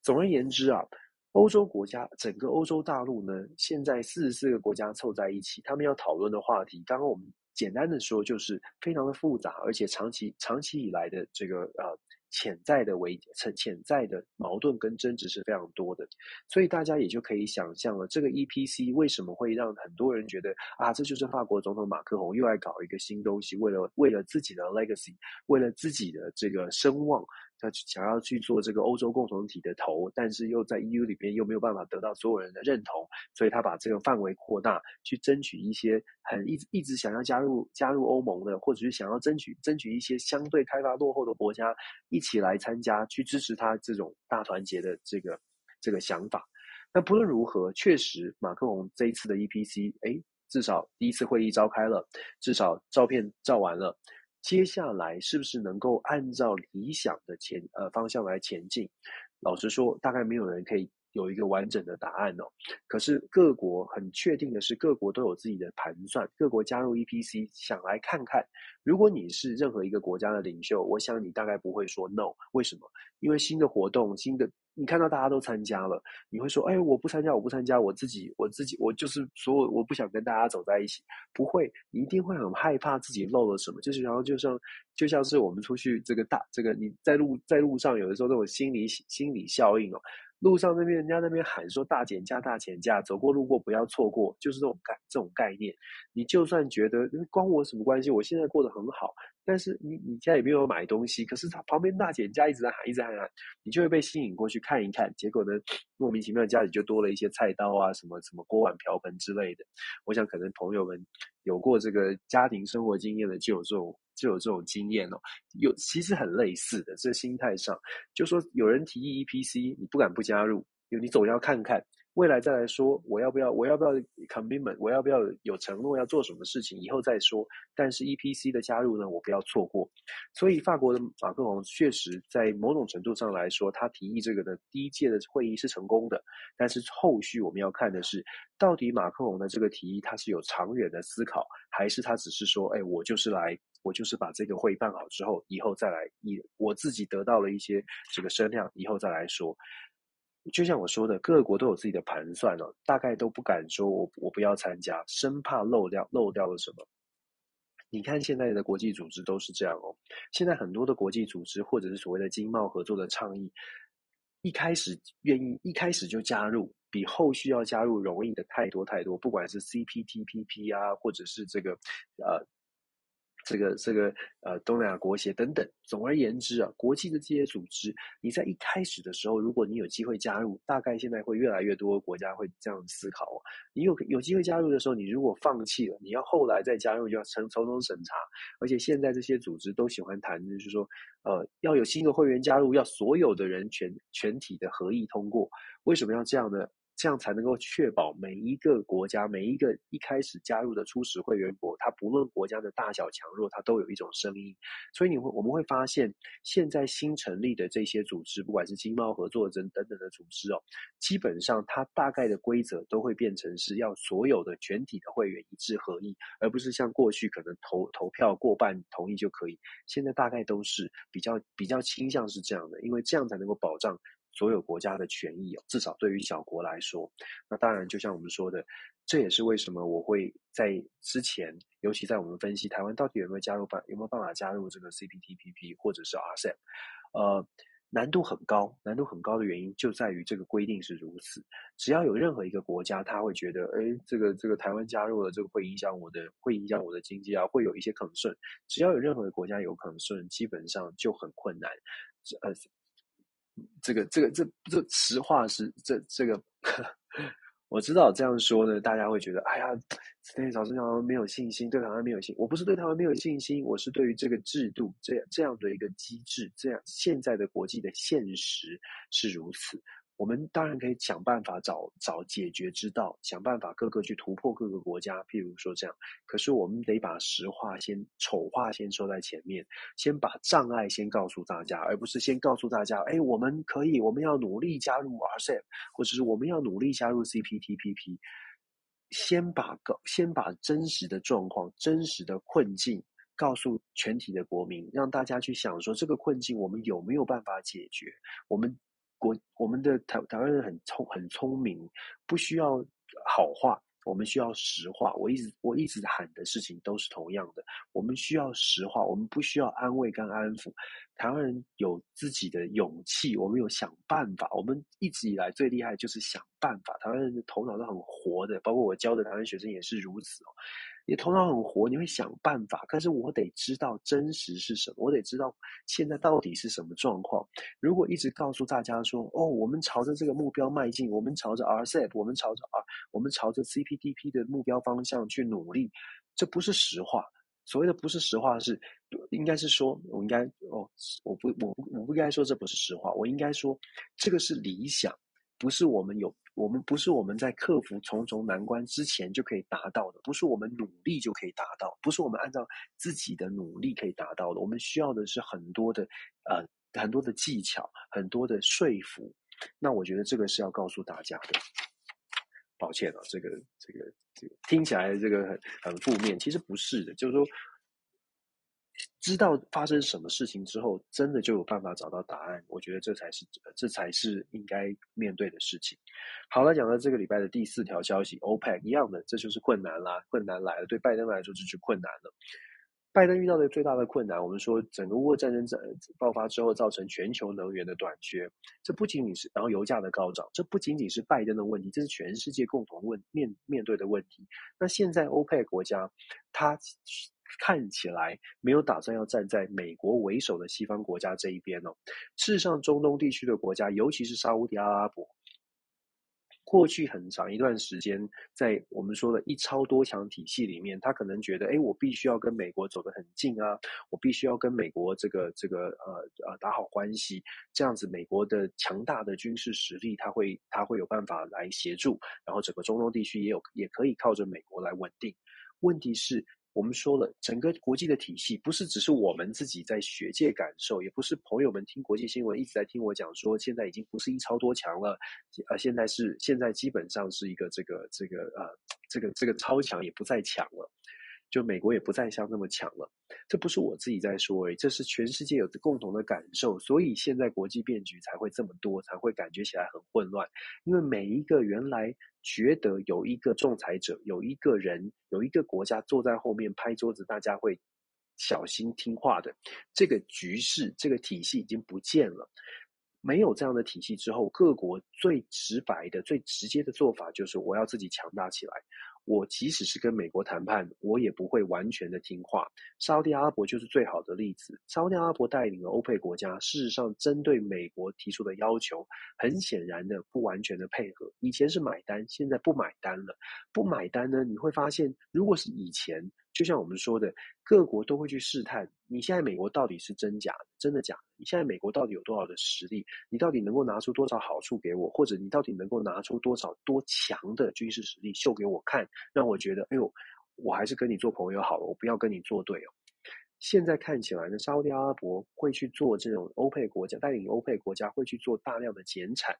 总而言之啊，欧洲国家整个欧洲大陆呢，现在四十四个国家凑在一起，他们要讨论的话题，刚刚我们简单的说，就是非常的复杂，而且长期长期以来的这个呃。潜在的危潜潜在的矛盾跟争执是非常多的，所以大家也就可以想象了，这个 EPC 为什么会让很多人觉得啊，这就是法国总统马克宏又来搞一个新东西，为了为了自己的 legacy，为了自己的这个声望。他想要去做这个欧洲共同体的头，但是又在 EU 里边又没有办法得到所有人的认同，所以他把这个范围扩大，去争取一些很一直一直想要加入加入欧盟的，或者是想要争取争取一些相对开发落后的国家一起来参加，去支持他这种大团结的这个这个想法。那不论如何，确实马克龙这一次的 EPC，哎，至少第一次会议召开了，至少照片照完了。接下来是不是能够按照理想的前呃方向来前进？老实说，大概没有人可以有一个完整的答案哦。可是各国很确定的是，各国都有自己的盘算。各国加入 EPC，想来看看，如果你是任何一个国家的领袖，我想你大概不会说 no。为什么？因为新的活动，新的。你看到大家都参加了，你会说：“哎，我不参加，我不参加，我自己，我自己，我就是所有，我不想跟大家走在一起。”不会，你一定会很害怕自己漏了什么。就是然后就像就像是我们出去这个大这个你在路在路上有的时候那种心理心理效应哦。路上那边人家那边喊说大减价大减价，走过路过不要错过，就是这种概这种概念。你就算觉得关我什么关系，我现在过得很好，但是你你家也没有买东西，可是他旁边大姐家一直在喊一直在喊，你就会被吸引过去看一看，结果呢，莫名其妙家里就多了一些菜刀啊什么什么锅碗瓢盆之类的。我想可能朋友们有过这个家庭生活经验的就有这种。就有这种经验哦，有其实很类似的，这心态上，就说有人提议 EPC，你不敢不加入，你总要看看。未来再来说，我要不要？我要不要 commitment？我要不要有承诺要做什么事情？以后再说。但是 EPC 的加入呢，我不要错过。所以法国的马克龙确实在某种程度上来说，他提议这个的第一届的会议是成功的。但是后续我们要看的是，到底马克龙的这个提议他是有长远的思考，还是他只是说，哎，我就是来，我就是把这个会办好之后，以后再来，以我自己得到了一些这个声量，以后再来说。就像我说的，各国都有自己的盘算哦，大概都不敢说我我不要参加，生怕漏掉漏掉了什么。你看现在的国际组织都是这样哦，现在很多的国际组织或者是所谓的经贸合作的倡议，一开始愿意一开始就加入，比后续要加入容易的太多太多，不管是 CPTPP 啊，或者是这个呃。这个这个呃，东南亚国协等等。总而言之啊，国际的这些组织，你在一开始的时候，如果你有机会加入，大概现在会越来越多国家会这样思考。你有有机会加入的时候，你如果放弃了，你要后来再加入，就要层层层审查。而且现在这些组织都喜欢谈，就是说，呃，要有新的会员加入，要所有的人全全体的合意通过。为什么要这样呢？这样才能够确保每一个国家，每一个一开始加入的初始会员国，它不论国家的大小强弱，它都有一种声音。所以你会我们会发现，现在新成立的这些组织，不管是经贸合作等等等的组织哦，基本上它大概的规则都会变成是要所有的全体的会员一致合意，而不是像过去可能投投票过半同意就可以。现在大概都是比较比较倾向是这样的，因为这样才能够保障。所有国家的权益，至少对于小国来说，那当然就像我们说的，这也是为什么我会在之前，尤其在我们分析台湾到底有没有加入办，有没有办法加入这个 CPTPP 或者是 RCEP，呃，难度很高，难度很高的原因就在于这个规定是如此。只要有任何一个国家他会觉得，哎，这个这个台湾加入了，这个会影响我的，会影响我的经济啊，会有一些 concern。只要有任何一个国家有 concern，基本上就很困难，呃。这个这个这这实话是这这个，我知道这样说呢，大家会觉得，哎呀，对早上好像没有信心，对台湾没有信。我不是对台湾没有信心，我是对于这个制度，这样这样的一个机制，这样现在的国际的现实是如此。我们当然可以想办法找找解决之道，想办法各个去突破各个国家，譬如说这样。可是我们得把实话先丑话先说在前面，先把障碍先告诉大家，而不是先告诉大家，哎，我们可以，我们要努力加入 RCEP，或者是我们要努力加入 CPTPP。先把告，先把真实的状况、真实的困境告诉全体的国民，让大家去想说，这个困境我们有没有办法解决？我们。国我们的台台湾人很聪很聪明，不需要好话，我们需要实话。我一直我一直喊的事情都是同样的，我们需要实话，我们不需要安慰跟安抚。台湾人有自己的勇气，我们有想办法。我们一直以来最厉害就是想办法。台湾人的头脑都很活的，包括我教的台湾学生也是如此哦。你头脑很活，你会想办法，但是我得知道真实是什么，我得知道现在到底是什么状况。如果一直告诉大家说，哦，我们朝着这个目标迈进，我们朝着 RCEP，我们朝着 R，我们朝着 CPDP 的目标方向去努力，这不是实话。所谓的不是实话是，应该是说，我应该哦，我不，我不，我不应该说这不是实话，我应该说这个是理想，不是我们有。我们不是我们在克服重重难关之前就可以达到的，不是我们努力就可以达到，不是我们按照自己的努力可以达到的。我们需要的是很多的呃很多的技巧，很多的说服。那我觉得这个是要告诉大家的。抱歉啊，这个这个这个听起来这个很很负面，其实不是的，就是说。知道发生什么事情之后，真的就有办法找到答案。我觉得这才是这才是应该面对的事情。好了，讲到这个礼拜的第四条消息，OPEC 一样的，这就是困难啦，困难来了。对拜登来说，这就是困难了。拜登遇到的最大的困难，我们说整个乌俄战争爆发之后，造成全球能源的短缺，这不仅仅是然后油价的高涨，这不仅仅是拜登的问题，这是全世界共同问面面对的问题。那现在 OPEC 国家，它。看起来没有打算要站在美国为首的西方国家这一边哦。事实上，中东地区的国家，尤其是沙乌地阿拉伯，过去很长一段时间，在我们说的一超多强体系里面，他可能觉得，哎，我必须要跟美国走得很近啊，我必须要跟美国这个这个呃呃打好关系，这样子美国的强大的军事实力，他会他会有办法来协助，然后整个中东地区也有也可以靠着美国来稳定。问题是。我们说了，整个国际的体系不是只是我们自己在学界感受，也不是朋友们听国际新闻一直在听我讲说，现在已经不是一超多强了，呃，现在是现在基本上是一个这个这个呃这个这个超强也不再强了。就美国也不再像那么强了，这不是我自己在说而已，这是全世界有着共同的感受，所以现在国际变局才会这么多，才会感觉起来很混乱。因为每一个原来觉得有一个仲裁者，有一个人，有一个国家坐在后面拍桌子，大家会小心听话的，这个局势，这个体系已经不见了。没有这样的体系之后，各国最直白的、最直接的做法就是我要自己强大起来。我即使是跟美国谈判，我也不会完全的听话。沙乌地阿拉伯就是最好的例子。沙乌地阿拉伯带领了欧佩国家，事实上针对美国提出的要求，很显然的不完全的配合。以前是买单，现在不买单了。不买单呢，你会发现，如果是以前，就像我们说的，各国都会去试探，你现在美国到底是真假，真的假？你现在美国到底有多少的实力？你到底能够拿出多少好处给我？或者你到底能够拿出多少多强的军事实力秀给我看，让我觉得，哎呦，我还是跟你做朋友好了，我不要跟你作对哦。现在看起来呢，沙乌地阿拉伯会去做这种欧佩国家带领欧佩国家会去做大量的减产，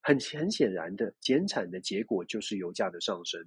很很显然的，减产的结果就是油价的上升。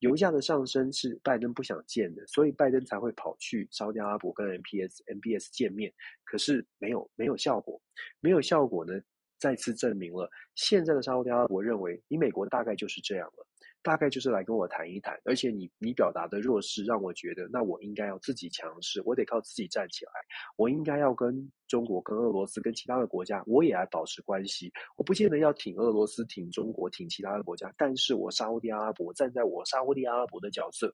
油价的上升是拜登不想见的，所以拜登才会跑去沙乌地阿拉伯跟 nps nbs 见面。可是没有没有效果，没有效果呢，再次证明了现在的沙乌地阿拉伯认为你美国大概就是这样了。大概就是来跟我谈一谈，而且你你表达的弱势让我觉得，那我应该要自己强势，我得靠自己站起来。我应该要跟中国、跟俄罗斯、跟其他的国家，我也来保持关系。我不见得要挺俄罗斯、挺中国、挺其他的国家，但是我沙乌地阿拉伯站在我沙乌地阿拉伯的角色，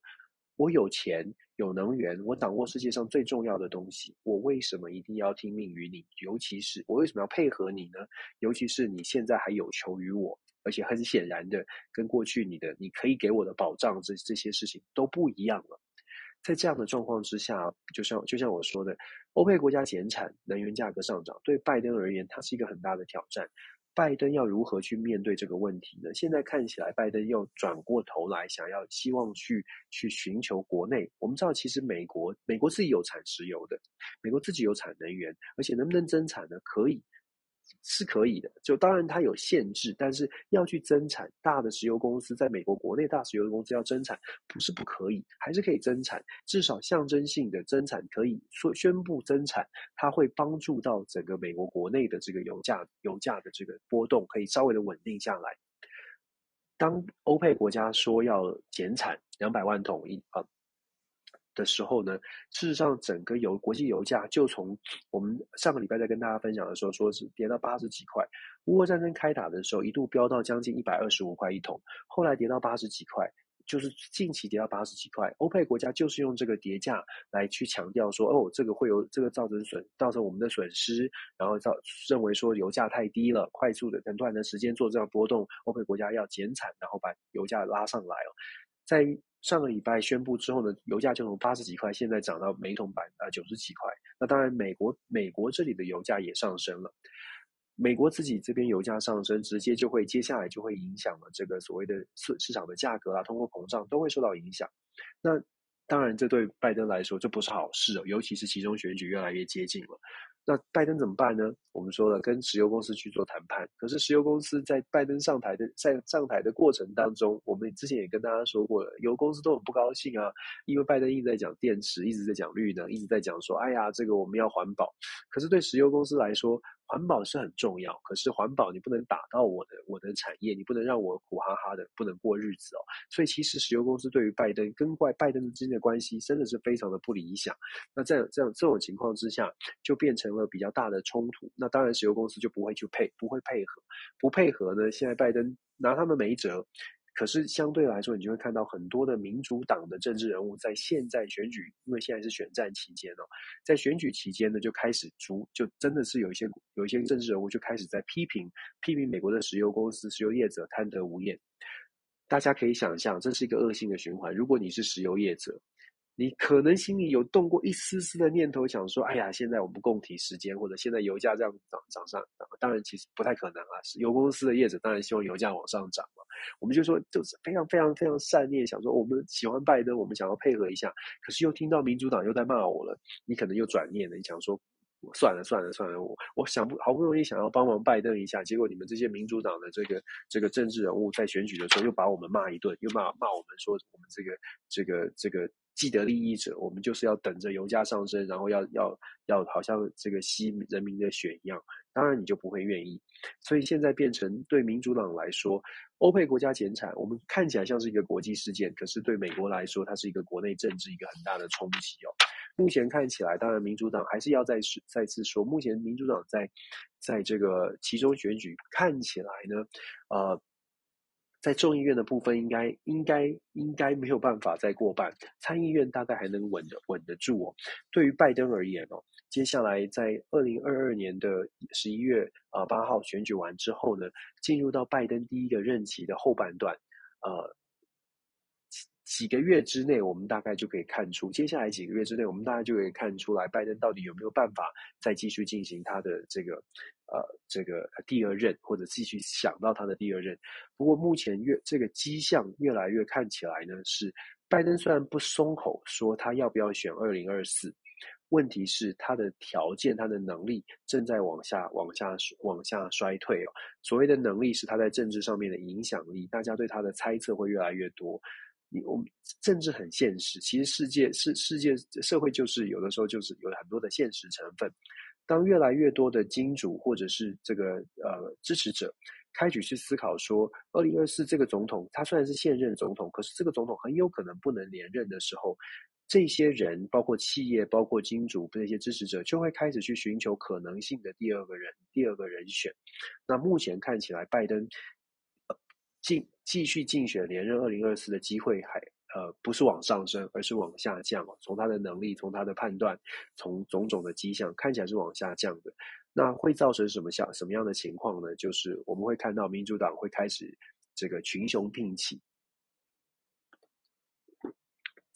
我有钱、有能源，我掌握世界上最重要的东西，我为什么一定要听命于你？尤其是我为什么要配合你呢？尤其是你现在还有求于我。而且很显然的，跟过去你的你可以给我的保障这这些事情都不一样了。在这样的状况之下，就像就像我说的，欧佩国家减产，能源价格上涨，对拜登而言，它是一个很大的挑战。拜登要如何去面对这个问题呢？现在看起来，拜登又转过头来，想要希望去去寻求国内。我们知道，其实美国美国自己有产石油的，美国自己有产能源，而且能不能增产呢？可以。是可以的，就当然它有限制，但是要去增产，大的石油公司在美国国内大石油公司要增产，不是不可以，还是可以增产，至少象征性的增产可以说宣布增产，它会帮助到整个美国国内的这个油价油价的这个波动可以稍微的稳定下来。当欧佩国家说要减产两百万桶一啊。的时候呢，事实上整个油国际油价就从我们上个礼拜在跟大家分享的时候，说是跌到八十几块。乌俄战争开打的时候，一度飙到将近一百二十五块一桶，后来跌到八十几块，就是近期跌到八十几块。欧佩国家就是用这个跌价来去强调说，哦，这个会有这个造成损，造成我们的损失，然后造认为说油价太低了，快速的很短的时间做这样波动，欧佩国家要减产，然后把油价拉上来哦，在。上个礼拜宣布之后呢，油价就从八十几块，现在涨到每桶百啊九十几块。那当然，美国美国这里的油价也上升了。美国自己这边油价上升，直接就会接下来就会影响了这个所谓的市市场的价格啊，通货膨胀都会受到影响。那当然，这对拜登来说这不是好事哦，尤其是其中选举越来越接近了。那拜登怎么办呢？我们说了，跟石油公司去做谈判。可是石油公司在拜登上台的在上台的过程当中，我们之前也跟大家说过了，油公司都很不高兴啊，因为拜登一直在讲电池，一直在讲绿能，一直在讲说，哎呀，这个我们要环保。可是对石油公司来说，环保是很重要，可是环保你不能打到我的我的产业，你不能让我苦哈哈的不能过日子哦。所以其实石油公司对于拜登跟怪拜登之间的关系真的是非常的不理想。那在这样这种情况之下，就变成了比较大的冲突。那当然石油公司就不会去配，不会配合，不配合呢？现在拜登拿他们没辙。可是相对来说，你就会看到很多的民主党的政治人物在现在选举，因为现在是选战期间哦，在选举期间呢，就开始逐就真的是有一些有一些政治人物就开始在批评批评美国的石油公司、石油业者贪得无厌。大家可以想象，这是一个恶性的循环。如果你是石油业者，你可能心里有动过一丝丝的念头，想说：“哎呀，现在我们共体时间，或者现在油价这样涨涨上，当然其实不太可能啊。石油公司的业者当然希望油价往上涨嘛。我们就说，就是非常非常非常善念，想说我们喜欢拜登，我们想要配合一下。可是又听到民主党又在骂我了，你可能又转念了，你想说算了算了算了，我我想不好不容易想要帮忙拜登一下，结果你们这些民主党的这个这个政治人物在选举的时候又把我们骂一顿，又骂骂我们说我们这个这个这个。既得利益者，我们就是要等着油价上升，然后要要要好像这个吸人民的血一样，当然你就不会愿意。所以现在变成对民主党来说，欧佩国家减产，我们看起来像是一个国际事件，可是对美国来说，它是一个国内政治一个很大的冲击哦。目前看起来，当然民主党还是要再再次说，目前民主党在在这个其中选举看起来呢，呃。在众议院的部分应该，应该应该没有办法再过半，参议院大概还能稳得稳得住哦。对于拜登而言哦，接下来在二零二二年的十一月啊八号选举完之后呢，进入到拜登第一个任期的后半段，呃。几个月之内，我们大概就可以看出，接下来几个月之内，我们大概就可以看出来，拜登到底有没有办法再继续进行他的这个呃这个第二任，或者继续想到他的第二任。不过目前越这个迹象越来越看起来呢，是拜登虽然不松口说他要不要选二零二四，问题是他的条件、他的能力正在往下、往下、往下衰退哦。所谓的能力是他在政治上面的影响力，大家对他的猜测会越来越多。你我们政治很现实，其实世界是世界社会，就是有的时候就是有很多的现实成分。当越来越多的金主或者是这个呃支持者开始去思考说，二零二四这个总统他虽然是现任总统，可是这个总统很有可能不能连任的时候，这些人包括企业、包括金主这些支持者就会开始去寻求可能性的第二个人、第二个人选。那目前看起来，拜登。继继续竞选连任二零二四的机会还呃不是往上升，而是往下降。从他的能力，从他的判断，从种种的迹象看起来是往下降的。那会造成什么下什么样的情况呢？就是我们会看到民主党会开始这个群雄并起。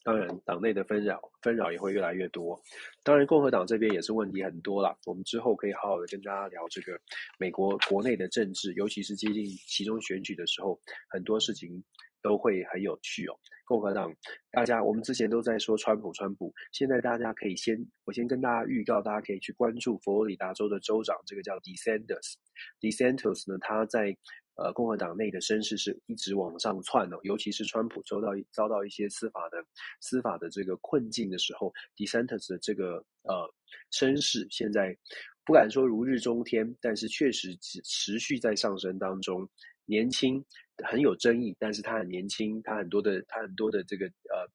当然，党内的纷扰纷扰也会越来越多。当然，共和党这边也是问题很多啦。我们之后可以好好的跟大家聊这个美国国内的政治，尤其是接近期中选举的时候，很多事情都会很有趣哦。共和党，大家我们之前都在说川普，川普，现在大家可以先，我先跟大家预告，大家可以去关注佛罗里达州的州长，这个叫 DeSantis。DeSantis 呢，他在。呃，共和党内的声势是一直往上窜的，尤其是川普遭到遭到一些司法的司法的这个困境的时候，DeSantis 的这个呃声势现在不敢说如日中天，但是确实持持续在上升当中。年轻很有争议，但是他很年轻，他很多的他很多的这个呃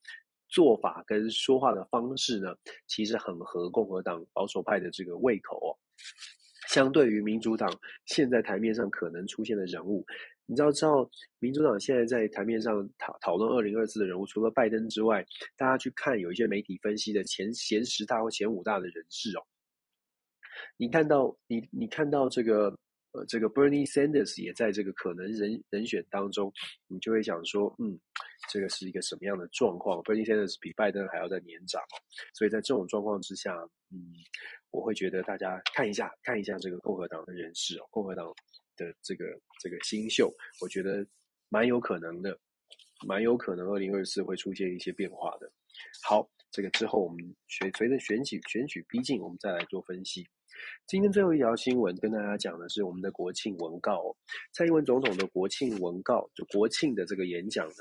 做法跟说话的方式呢，其实很合共和党保守派的这个胃口哦。相对于民主党现在台面上可能出现的人物，你知道，知道民主党现在在台面上讨讨论二零二四的人物，除了拜登之外，大家去看有一些媒体分析的前前十大或前五大的人士哦，你看到你你看到这个呃这个 Bernie Sanders 也在这个可能人人选当中，你就会想说，嗯，这个是一个什么样的状况？Bernie Sanders 比拜登还要再年长，所以在这种状况之下，嗯。我会觉得大家看一下，看一下这个共和党的人士哦，共和党的这个这个新秀，我觉得蛮有可能的，蛮有可能二零二四会出现一些变化的。好，这个之后我们随随着选举选举逼近，我们再来做分析。今天最后一条新闻跟大家讲的是我们的国庆文告哦，蔡英文总统的国庆文告，就国庆的这个演讲呢，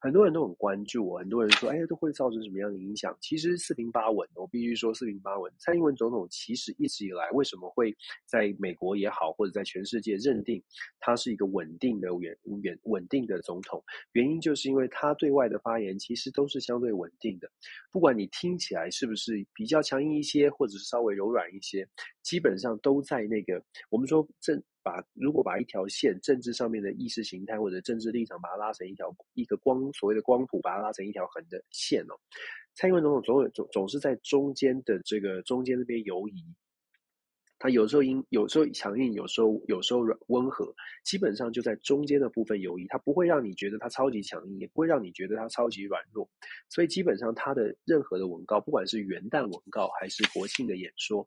很多人都很关注哦，很多人说，哎呀，都会造成什么样的影响？其实四平八稳，我必须说四平八稳。蔡英文总统其实一直以来为什么会在美国也好，或者在全世界认定他是一个稳定的远远稳定的总统？原因就是因为他对外的发言其实都是相对稳定的，不管你听起来是不是是比较强硬一些，或者是稍微柔软一些。基本上都在那个，我们说政把如果把一条线政治上面的意识形态或者政治立场把它拉成一条一个光所谓的光谱，把它拉成一条横的线哦。蔡英文总统总总总是在中间的这个中间那边游移，他有时候硬，有时候强硬，有时候有时候软温和，基本上就在中间的部分游移，他不会让你觉得他超级强硬，也不会让你觉得他超级软弱，所以基本上他的任何的文告，不管是元旦文告还是国庆的演说。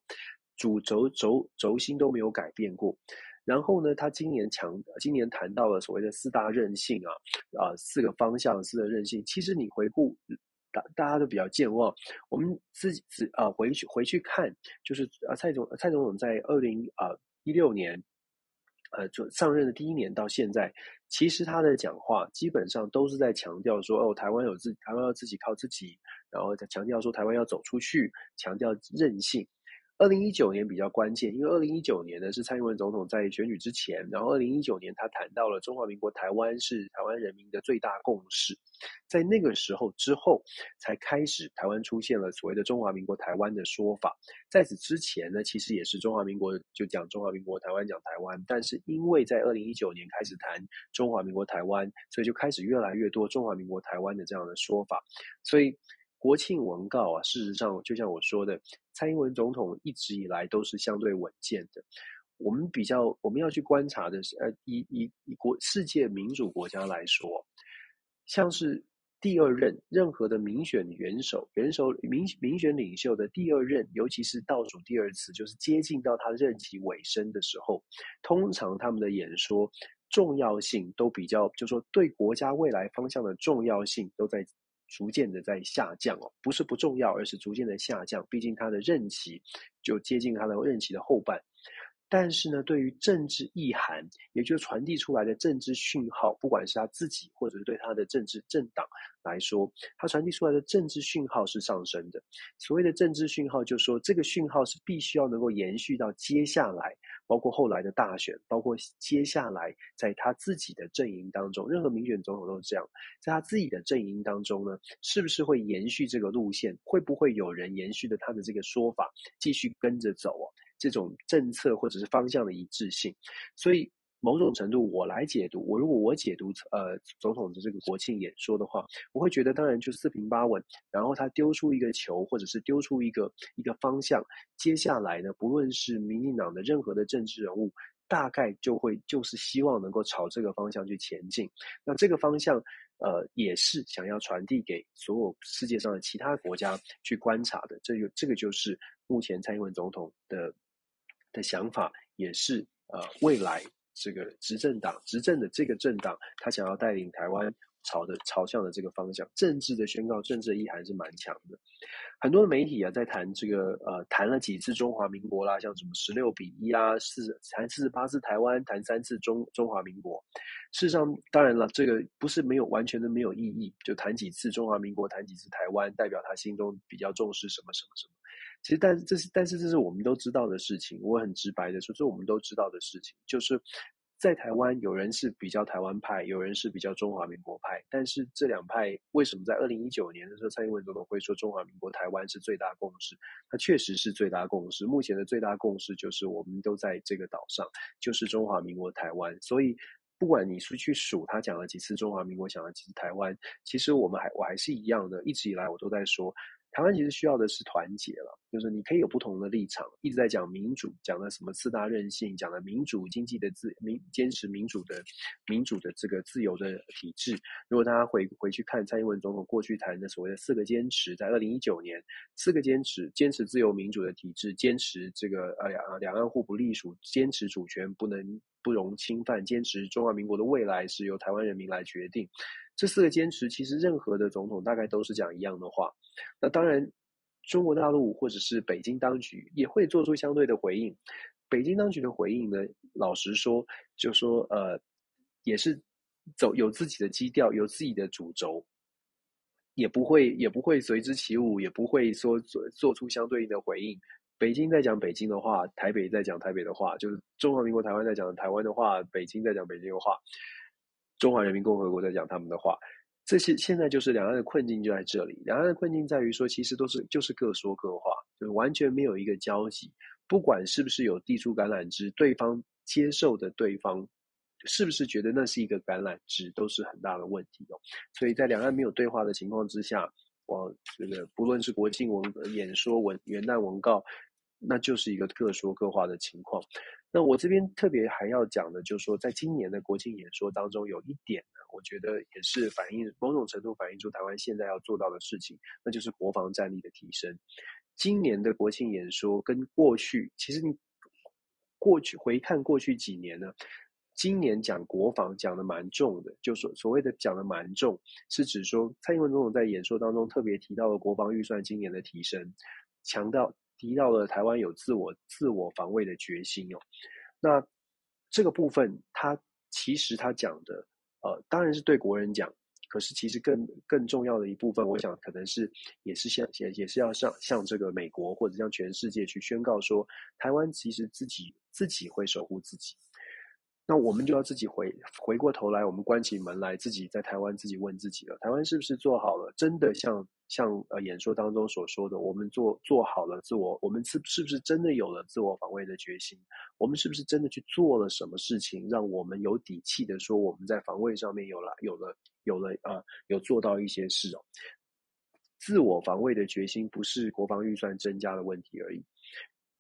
主轴轴轴心都没有改变过，然后呢，他今年强，今年谈到了所谓的四大韧性啊，啊，四个方向四个韧性。其实你回顾，大家都比较健忘。我们自己自啊回去回去看，就是啊蔡总蔡总统在二零啊一六年，呃就上任的第一年到现在，其实他的讲话基本上都是在强调说哦，台湾有自台湾要自己靠自己，然后再强调说台湾要走出去，强调韧性。二零一九年比较关键，因为二零一九年呢是蔡英文总统在选举之前，然后二零一九年他谈到了中华民国台湾是台湾人民的最大共识，在那个时候之后才开始台湾出现了所谓的中华民国台湾的说法，在此之前呢其实也是中华民国就讲中华民国台湾讲台湾，但是因为在二零一九年开始谈中华民国台湾，所以就开始越来越多中华民国台湾的这样的说法，所以。国庆文告啊，事实上就像我说的，蔡英文总统一直以来都是相对稳健的。我们比较我们要去观察的是，呃，以以以国世界民主国家来说，像是第二任任何的民选元首、元首民民选领袖的第二任，尤其是倒数第二次，就是接近到他任期尾声的时候，通常他们的演说重要性都比较，就是说对国家未来方向的重要性都在。逐渐的在下降哦，不是不重要，而是逐渐的下降。毕竟他的任期就接近他的任期的后半。但是呢，对于政治意涵，也就是传递出来的政治讯号，不管是他自己，或者是对他的政治政党来说，他传递出来的政治讯号是上升的。所谓的政治讯号，就是说这个讯号是必须要能够延续到接下来，包括后来的大选，包括接下来在他自己的阵营当中，任何民选总统都是这样，在他自己的阵营当中呢，是不是会延续这个路线？会不会有人延续的他的这个说法，继续跟着走哦？这种政策或者是方向的一致性，所以某种程度，我来解读，我如果我解读呃总统的这个国庆演说的话，我会觉得当然就四平八稳。然后他丢出一个球，或者是丢出一个一个方向，接下来呢，不论是民进党的任何的政治人物，大概就会就是希望能够朝这个方向去前进。那这个方向，呃，也是想要传递给所有世界上的其他国家去观察的。这就这个就是目前蔡英文总统的的想法，也是呃未来。这个执政党执政的这个政党，他想要带领台湾朝的朝向的这个方向，政治的宣告，政治的意涵是蛮强的。很多媒体啊，在谈这个呃，谈了几次中华民国啦，像什么十六比一啊，四谈四十八次台湾，谈三次中中华民国。事实上，当然了，这个不是没有完全的没有意义，就谈几次中华民国，谈几次台湾，代表他心中比较重视什么什么什么。其实，但这是，但是这是我们都知道的事情。我很直白的说，这是我们都知道的事情，就是在台湾，有人是比较台湾派，有人是比较中华民国派。但是这两派为什么在二零一九年的时候，蔡英文总统会说中华民国台湾是最大共识？它确实是最大共识。目前的最大共识就是我们都在这个岛上，就是中华民国台湾。所以，不管你是去数他讲了几次中华民国，讲了几次台湾，其实我们还我还是一样的，一直以来我都在说。台湾其实需要的是团结了，就是你可以有不同的立场，一直在讲民主，讲的什么四大韧性，讲的民主经济的自民，坚持民主的民主的这个自由的体制。如果大家回回去看蔡英文总统过去谈的所谓的四个坚持，在二零一九年，四个坚持：坚持自由民主的体制，坚持这个呃两两岸互不隶属，坚持主权不能不容侵犯，坚持中华民国的未来是由台湾人民来决定。这四个坚持，其实任何的总统大概都是讲一样的话。那当然，中国大陆或者是北京当局也会做出相对的回应。北京当局的回应呢，老实说，就说呃，也是走有自己的基调，有自己的主轴，也不会也不会随之起舞，也不会说做做出相对应的回应。北京在讲北京的话，台北在讲台北的话，就是中华民国台湾在讲台湾的话，北京在讲北京的话。中华人民共和国在讲他们的话，这些现在就是两岸的困境就在这里。两岸的困境在于说，其实都是就是各说各话，就是完全没有一个交集。不管是不是有递出橄榄枝，对方接受的对方是不是觉得那是一个橄榄枝，都是很大的问题哦。所以在两岸没有对话的情况之下，我这个不论是国庆文演说文、元旦文告，那就是一个各说各话的情况。那我这边特别还要讲的，就是说，在今年的国庆演说当中，有一点呢，我觉得也是反映某种程度反映出台湾现在要做到的事情，那就是国防战力的提升。今年的国庆演说跟过去，其实你过去回看过去几年呢，今年讲国防讲的蛮重的，就所所谓的讲的蛮重，是指说蔡英文总统在演说当中特别提到了国防预算今年的提升，强调。提到了台湾有自我自我防卫的决心哦，那这个部分，他其实他讲的，呃，当然是对国人讲，可是其实更更重要的一部分，我想可能是也是向也也是要向向这个美国或者向全世界去宣告说，台湾其实自己自己会守护自己。那我们就要自己回回过头来，我们关起门来，自己在台湾自己问自己了：台湾是不是做好了？真的像像呃演说当中所说的，我们做做好了自我，我们是是不是真的有了自我防卫的决心？我们是不是真的去做了什么事情，让我们有底气的说我们在防卫上面有了有了有了啊、有做到一些事哦？自我防卫的决心不是国防预算增加的问题而已。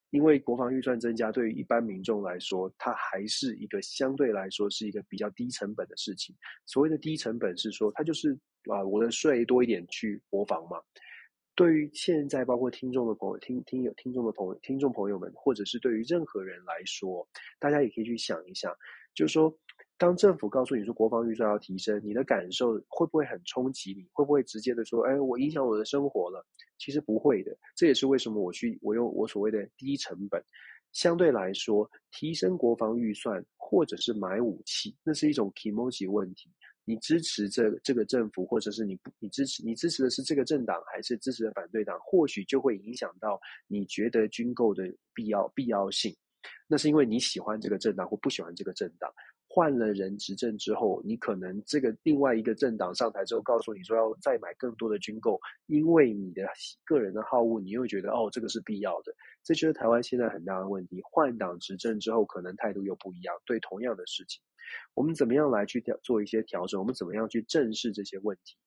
因为国防预算增加，对于一般民众来说，它还是一个相对来说是一个比较低成本的事情。所谓的低成本是说，它就是啊，我的税多一点去国防嘛。对于现在包括听众的朋友、听听友、听众的朋友、听众朋友们，或者是对于任何人来说，大家也可以去想一想，就是说。当政府告诉你说国防预算要提升，你的感受会不会很冲击你？会不会直接的说，哎，我影响我的生活了？其实不会的。这也是为什么我去我用我所谓的低成本，相对来说提升国防预算，或者是买武器，那是一种 kimochi 问题。你支持这这个政府，或者是你不你支持你支持的是这个政党，还是支持的反对党？或许就会影响到你觉得军购的必要必要性。那是因为你喜欢这个政党或不喜欢这个政党。换了人执政之后，你可能这个另外一个政党上台之后，告诉你说要再买更多的军购，因为你的个人的好恶，你又觉得哦，这个是必要的。这就是台湾现在很大的问题。换党执政之后，可能态度又不一样，对同样的事情，我们怎么样来去调做一些调整？我们怎么样去正视这些问题？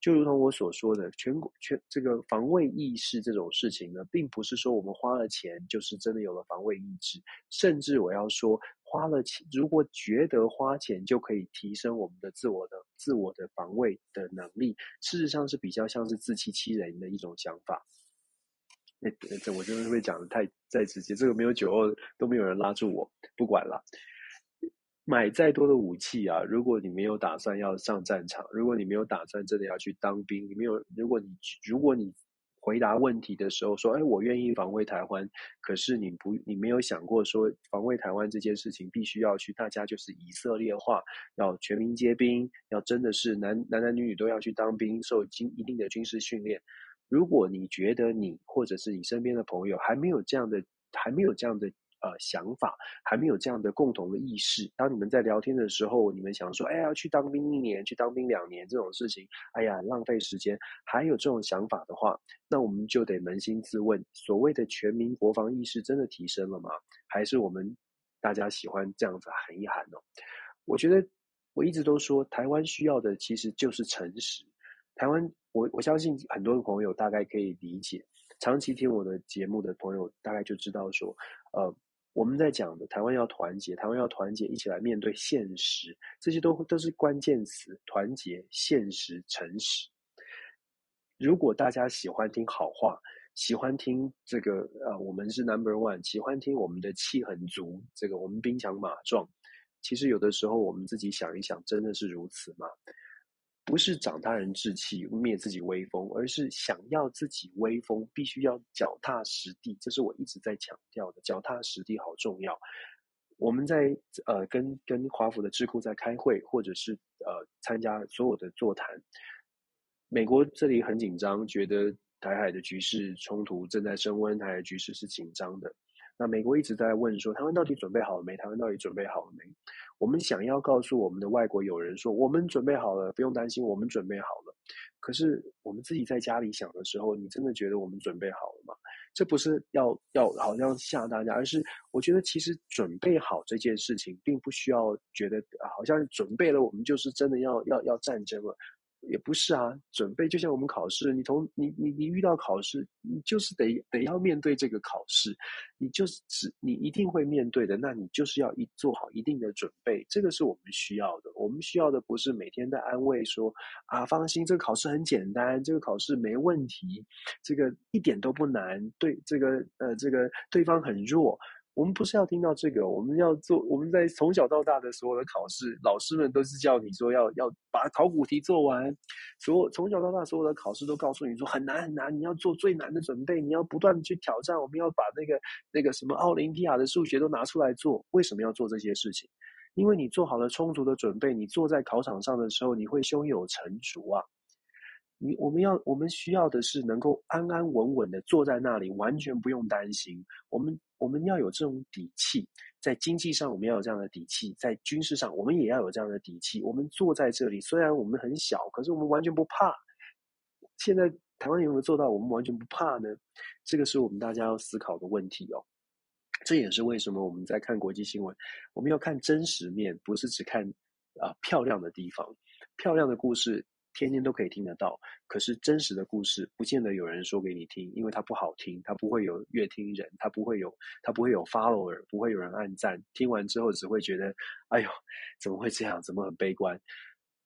就如同我所说的，全国全这个防卫意识这种事情呢，并不是说我们花了钱就是真的有了防卫意志，甚至我要说，花了钱，如果觉得花钱就可以提升我们的自我的自我的防卫的能力，事实上是比较像是自欺欺人的一种想法。那这我真的是会讲的太再直接，这个没有酒后都没有人拉住我，不管了。买再多的武器啊，如果你没有打算要上战场，如果你没有打算真的要去当兵，你没有，如果你如果你回答问题的时候说，哎，我愿意防卫台湾，可是你不，你没有想过说防卫台湾这件事情必须要去，大家就是以色列化，要全民皆兵，要真的是男男男女女都要去当兵，受经一定的军事训练。如果你觉得你或者是你身边的朋友还没有这样的，还没有这样的。呃，想法还没有这样的共同的意识。当你们在聊天的时候，你们想说，哎呀，去当兵一年，去当兵两年这种事情，哎呀，浪费时间。还有这种想法的话，那我们就得扪心自问：所谓的全民国防意识真的提升了吗？还是我们大家喜欢这样子喊一喊呢？我觉得我一直都说，台湾需要的其实就是诚实。台湾，我我相信很多的朋友大概可以理解，长期听我的节目的朋友大概就知道说，呃。我们在讲的台湾要团结，台湾要团结，一起来面对现实，这些都都是关键词：团结、现实、诚实。如果大家喜欢听好话，喜欢听这个呃，我们是 number one，喜欢听我们的气很足，这个我们兵强马壮。其实有的时候我们自己想一想，真的是如此吗？不是长他人志气，灭自己威风，而是想要自己威风，必须要脚踏实地。这是我一直在强调的，脚踏实地好重要。我们在呃跟跟华府的智库在开会，或者是呃参加所有的座谈。美国这里很紧张，觉得台海的局势冲突正在升温，台海局势是紧张的。那美国一直在问说，台湾到底准备好了没？台湾到底准备好了没？我们想要告诉我们的外国友人说，我们准备好了，不用担心，我们准备好了。可是我们自己在家里想的时候，你真的觉得我们准备好了吗？这不是要要好像吓大家，而是我觉得其实准备好这件事情，并不需要觉得好像准备了，我们就是真的要要要战争了。也不是啊，准备就像我们考试，你从你你你遇到考试，你就是得得要面对这个考试，你就是只你一定会面对的，那你就是要一做好一定的准备，这个是我们需要的。我们需要的不是每天在安慰说啊，放心，这个考试很简单，这个考试没问题，这个一点都不难，对这个呃这个对方很弱。我们不是要听到这个，我们要做。我们在从小到大的所有的考试，老师们都是叫你说要要把考古题做完。所有从小到大所有的考试都告诉你说很难很难，你要做最难的准备，你要不断的去挑战。我们要把那个那个什么奥林匹亚的数学都拿出来做。为什么要做这些事情？因为你做好了充足的准备，你坐在考场上的时候，你会胸有成竹啊。你我们要我们需要的是能够安安稳稳的坐在那里，完全不用担心。我们我们要有这种底气，在经济上我们要有这样的底气，在军事上我们也要有这样的底气。我们坐在这里，虽然我们很小，可是我们完全不怕。现在台湾有没有做到？我们完全不怕呢？这个是我们大家要思考的问题哦。这也是为什么我们在看国际新闻，我们要看真实面，不是只看啊、漂亮的地方，漂亮的故事。天天都可以听得到，可是真实的故事不见得有人说给你听，因为它不好听，它不会有乐听人，它不会有，它不会有 follower，不会有人按赞。听完之后只会觉得，哎呦，怎么会这样？怎么很悲观？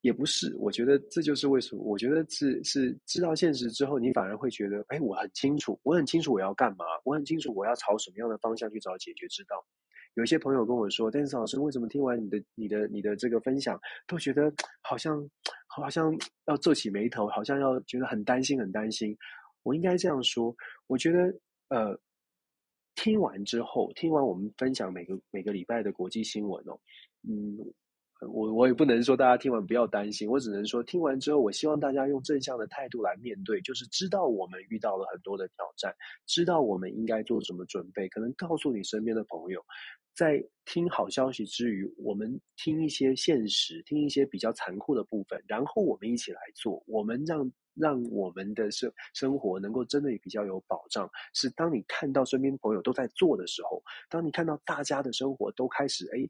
也不是，我觉得这就是为什么。我觉得是是知道现实之后，你反而会觉得，哎，我很清楚，我很清楚我要干嘛，我很清楚我要朝什么样的方向去找解决之道。有些朋友跟我说但是老师，为什么听完你的、你的、你的这个分享，都觉得好像好像要皱起眉头，好像要觉得很担心、很担心。我应该这样说，我觉得，呃，听完之后，听完我们分享每个每个礼拜的国际新闻哦，嗯，我我也不能说大家听完不要担心，我只能说听完之后，我希望大家用正向的态度来面对，就是知道我们遇到了很多的挑战，知道我们应该做什么准备，可能告诉你身边的朋友。在听好消息之余，我们听一些现实，听一些比较残酷的部分，然后我们一起来做，我们让让我们的生生活能够真的比较有保障。是当你看到身边朋友都在做的时候，当你看到大家的生活都开始哎，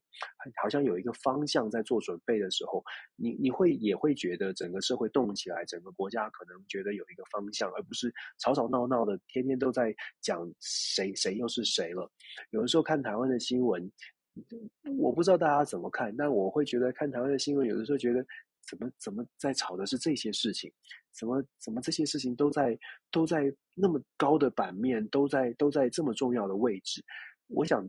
好像有一个方向在做准备的时候，你你会也会觉得整个社会动起来，整个国家可能觉得有一个方向，而不是吵吵闹闹的，天天都在讲谁谁又是谁了。有的时候看台湾的新闻，我不知道大家怎么看，但我会觉得看台湾的新闻，有的时候觉得怎么怎么在吵的是这些事情，怎么怎么这些事情都在都在那么高的版面，都在都在这么重要的位置。我想，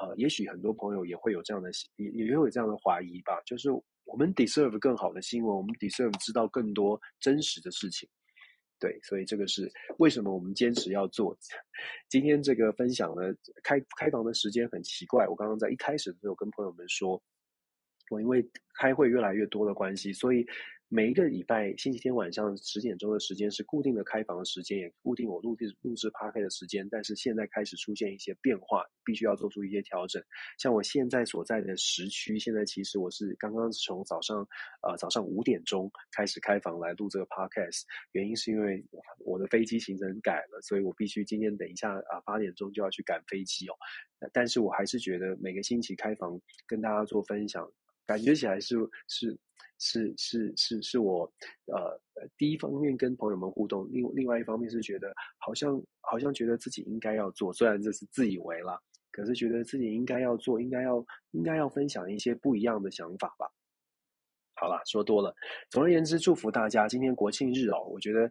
呃，也许很多朋友也会有这样的也也会有这样的怀疑吧，就是我们 deserve 更好的新闻，我们 deserve 知道更多真实的事情。对，所以这个是为什么我们坚持要做。今天这个分享呢，开开房的时间很奇怪。我刚刚在一开始的时候跟朋友们说，我因为开会越来越多的关系，所以。每一个礼拜星期天晚上十点钟的时间是固定的开房的时间，也固定我录制录制 Podcast 的时间。但是现在开始出现一些变化，必须要做出一些调整。像我现在所在的时区，现在其实我是刚刚从早上呃早上五点钟开始开房来录这个 Podcast，原因是因为我的飞机行程改了，所以我必须今天等一下啊八点钟就要去赶飞机哦。但是我还是觉得每个星期开房跟大家做分享，感觉起来是是。是是是是我，呃，第一方面跟朋友们互动，另另外一方面是觉得好像好像觉得自己应该要做，虽然这是自以为啦，可是觉得自己应该要做，应该要应该要分享一些不一样的想法吧。好啦，说多了。总而言之，祝福大家今天国庆日哦，我觉得。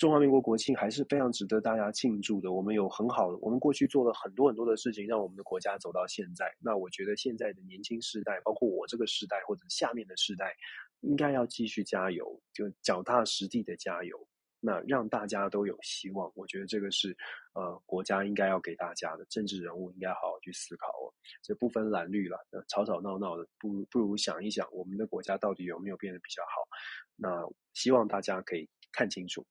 中华民国国庆还是非常值得大家庆祝的。我们有很好的，我们过去做了很多很多的事情，让我们的国家走到现在。那我觉得现在的年轻世代，包括我这个时代或者下面的世代，应该要继续加油，就脚踏实地的加油。那让大家都有希望，我觉得这个是呃国家应该要给大家的。政治人物应该好好去思考哦，这不分蓝绿了，吵吵闹闹的，不如不如想一想，我们的国家到底有没有变得比较好？那希望大家可以看清楚。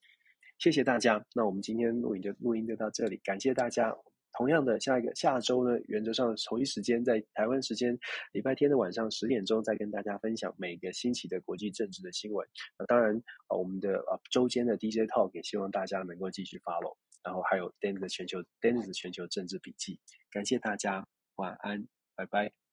谢谢大家，那我们今天录影就录音就到这里，感谢大家。同样的，下一个下周呢，原则上同一时间在台湾时间礼拜天的晚上十点钟，再跟大家分享每个星期的国际政治的新闻。那当然，我们的呃周间的 DJ Talk 也希望大家能够继续 follow，然后还有 Dennis 的全球 Dennis 全球政治笔记。感谢大家，晚安，拜拜。